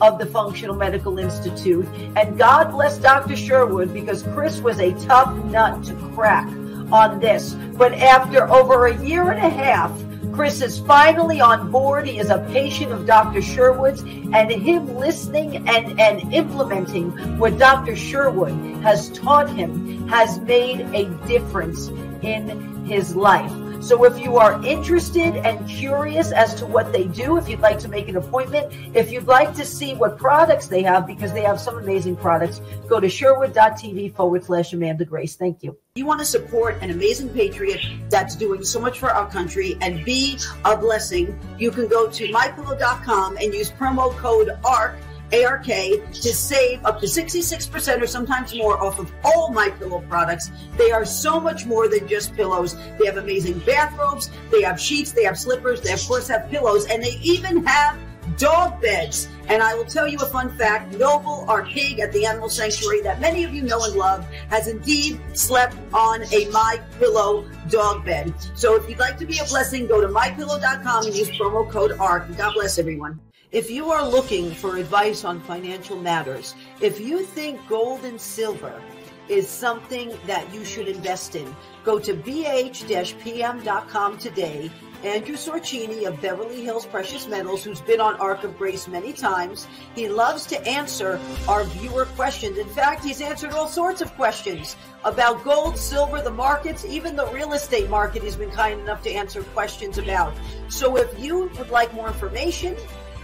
of the Functional Medical Institute, and God bless Dr. Sherwood because Chris was a tough nut to crack on this. But after over a year and a half, Chris is finally on board. He is a patient of Dr. Sherwood's, and him listening and, and implementing what Dr. Sherwood has taught him has made a difference in his life. So if you are interested and curious as to what they do, if you'd like to make an appointment, if you'd like to see what products they have, because they have some amazing products, go to sherwood.tv forward slash Amanda Grace. Thank you. You want to support an amazing patriot that's doing so much for our country and be a blessing, you can go to mypillow.com and use promo code ARK ARK to save up to 66% or sometimes more off of all my pillow products. They are so much more than just pillows. They have amazing bathrobes, they have sheets, they have slippers, they of course have pillows, and they even have dog beds. And I will tell you a fun fact Noble, our pig at the animal sanctuary that many of you know and love, has indeed slept on a My Pillow dog bed. So if you'd like to be a blessing, go to mypillow.com and use promo code ARK. God bless everyone. If you are looking for advice on financial matters, if you think gold and silver is something that you should invest in, go to bh-pm.com today. Andrew Sorchini of Beverly Hills Precious Metals, who's been on Ark of Grace many times, he loves to answer our viewer questions. In fact, he's answered all sorts of questions about gold, silver, the markets, even the real estate market. He's been kind enough to answer questions about. So if you would like more information,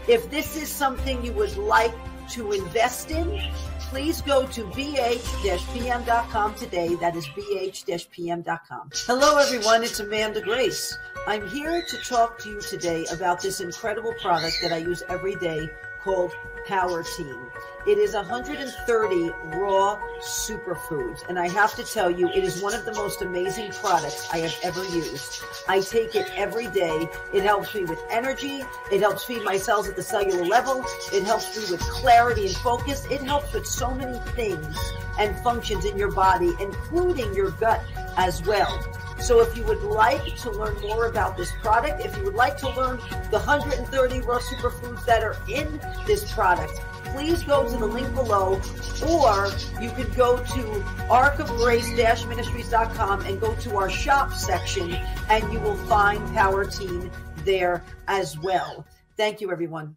if this is something you would like to invest in, please go to bh-pm.com today. That is bh-pm.com. Hello, everyone. It's Amanda Grace. I'm here to talk to you today about this incredible product that I use every day called Power Team. It is 130 raw superfoods, and I have to tell you, it is one of the most amazing products I have ever used. I take it every day. It helps me with energy. It helps feed my cells at the cellular level. It helps me with clarity and focus. It helps with so many things and functions in your body, including your gut as well. So if you would like to learn more about this product, if you would like to learn the 130 raw superfoods that are in this product, please go to the link below or you could go to arkofgrace-ministries.com and go to our shop section and you will find POWRTEIN there as well. Thank you, everyone.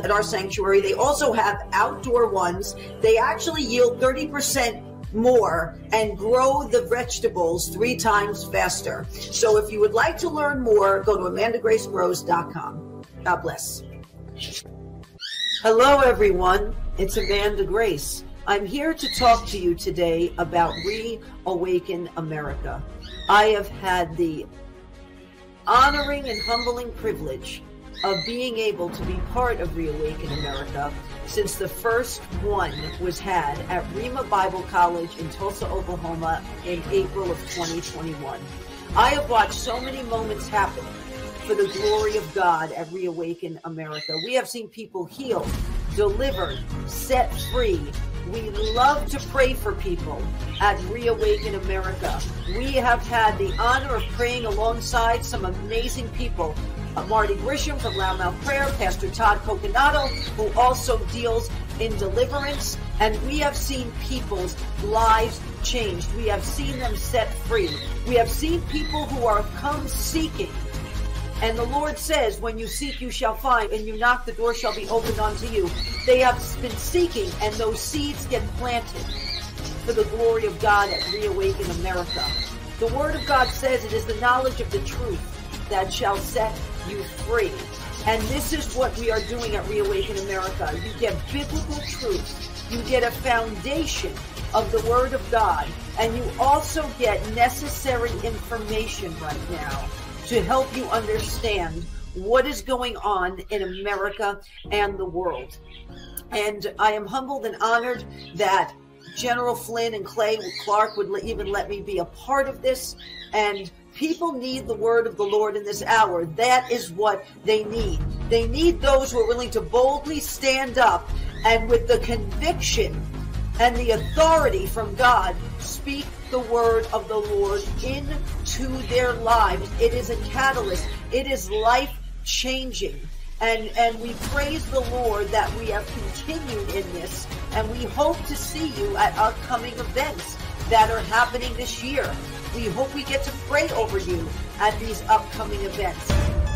at our sanctuary. They also have outdoor ones. They actually yield 30% more and grow the vegetables three times faster. So if you would like to learn more, go to amandagracegrows.com. God bless. Hello, everyone. It's Amanda Grace. I'm here to talk to you today about Reawaken America. I have had the honoring and humbling privilege of being able to be part of Reawaken America since the first one was had at Rhema Bible College in Tulsa, Oklahoma in April of 2021. I have watched so many moments happen for the glory of God at Reawaken America. We have seen people healed, delivered, set free. We love to pray for people at Reawaken America. We have had the honor of praying alongside some amazing people Marty Grisham from Loudmouth Prayer, Pastor Todd Coconato, who also deals in deliverance. And we have seen people's lives changed. We have seen them set free. We have seen people who are come seeking. And the Lord says, when you seek, you shall find, and you knock, the door shall be opened unto you. They have been seeking, and those seeds get planted for the glory of God at Reawaken America. The Word of God says it is the knowledge of the truth that shall set you free. And this is what we are doing at Reawaken America. You get biblical truth. You get a foundation of the Word of God. And you also get necessary information right now to help you understand what is going on in America and the world. And I am humbled and honored that General Flynn and Clay Clark would even let me be a part of this. And People need the word of the Lord in this hour. That is what they need. They need those who are willing to boldly stand up and with the conviction and the authority from God speak the word of the Lord into their lives. It is a catalyst. It is life changing. And, and we praise the Lord that we have continued in this and we hope to see you at upcoming events that are happening this year. We hope we get to pray over you at these upcoming events.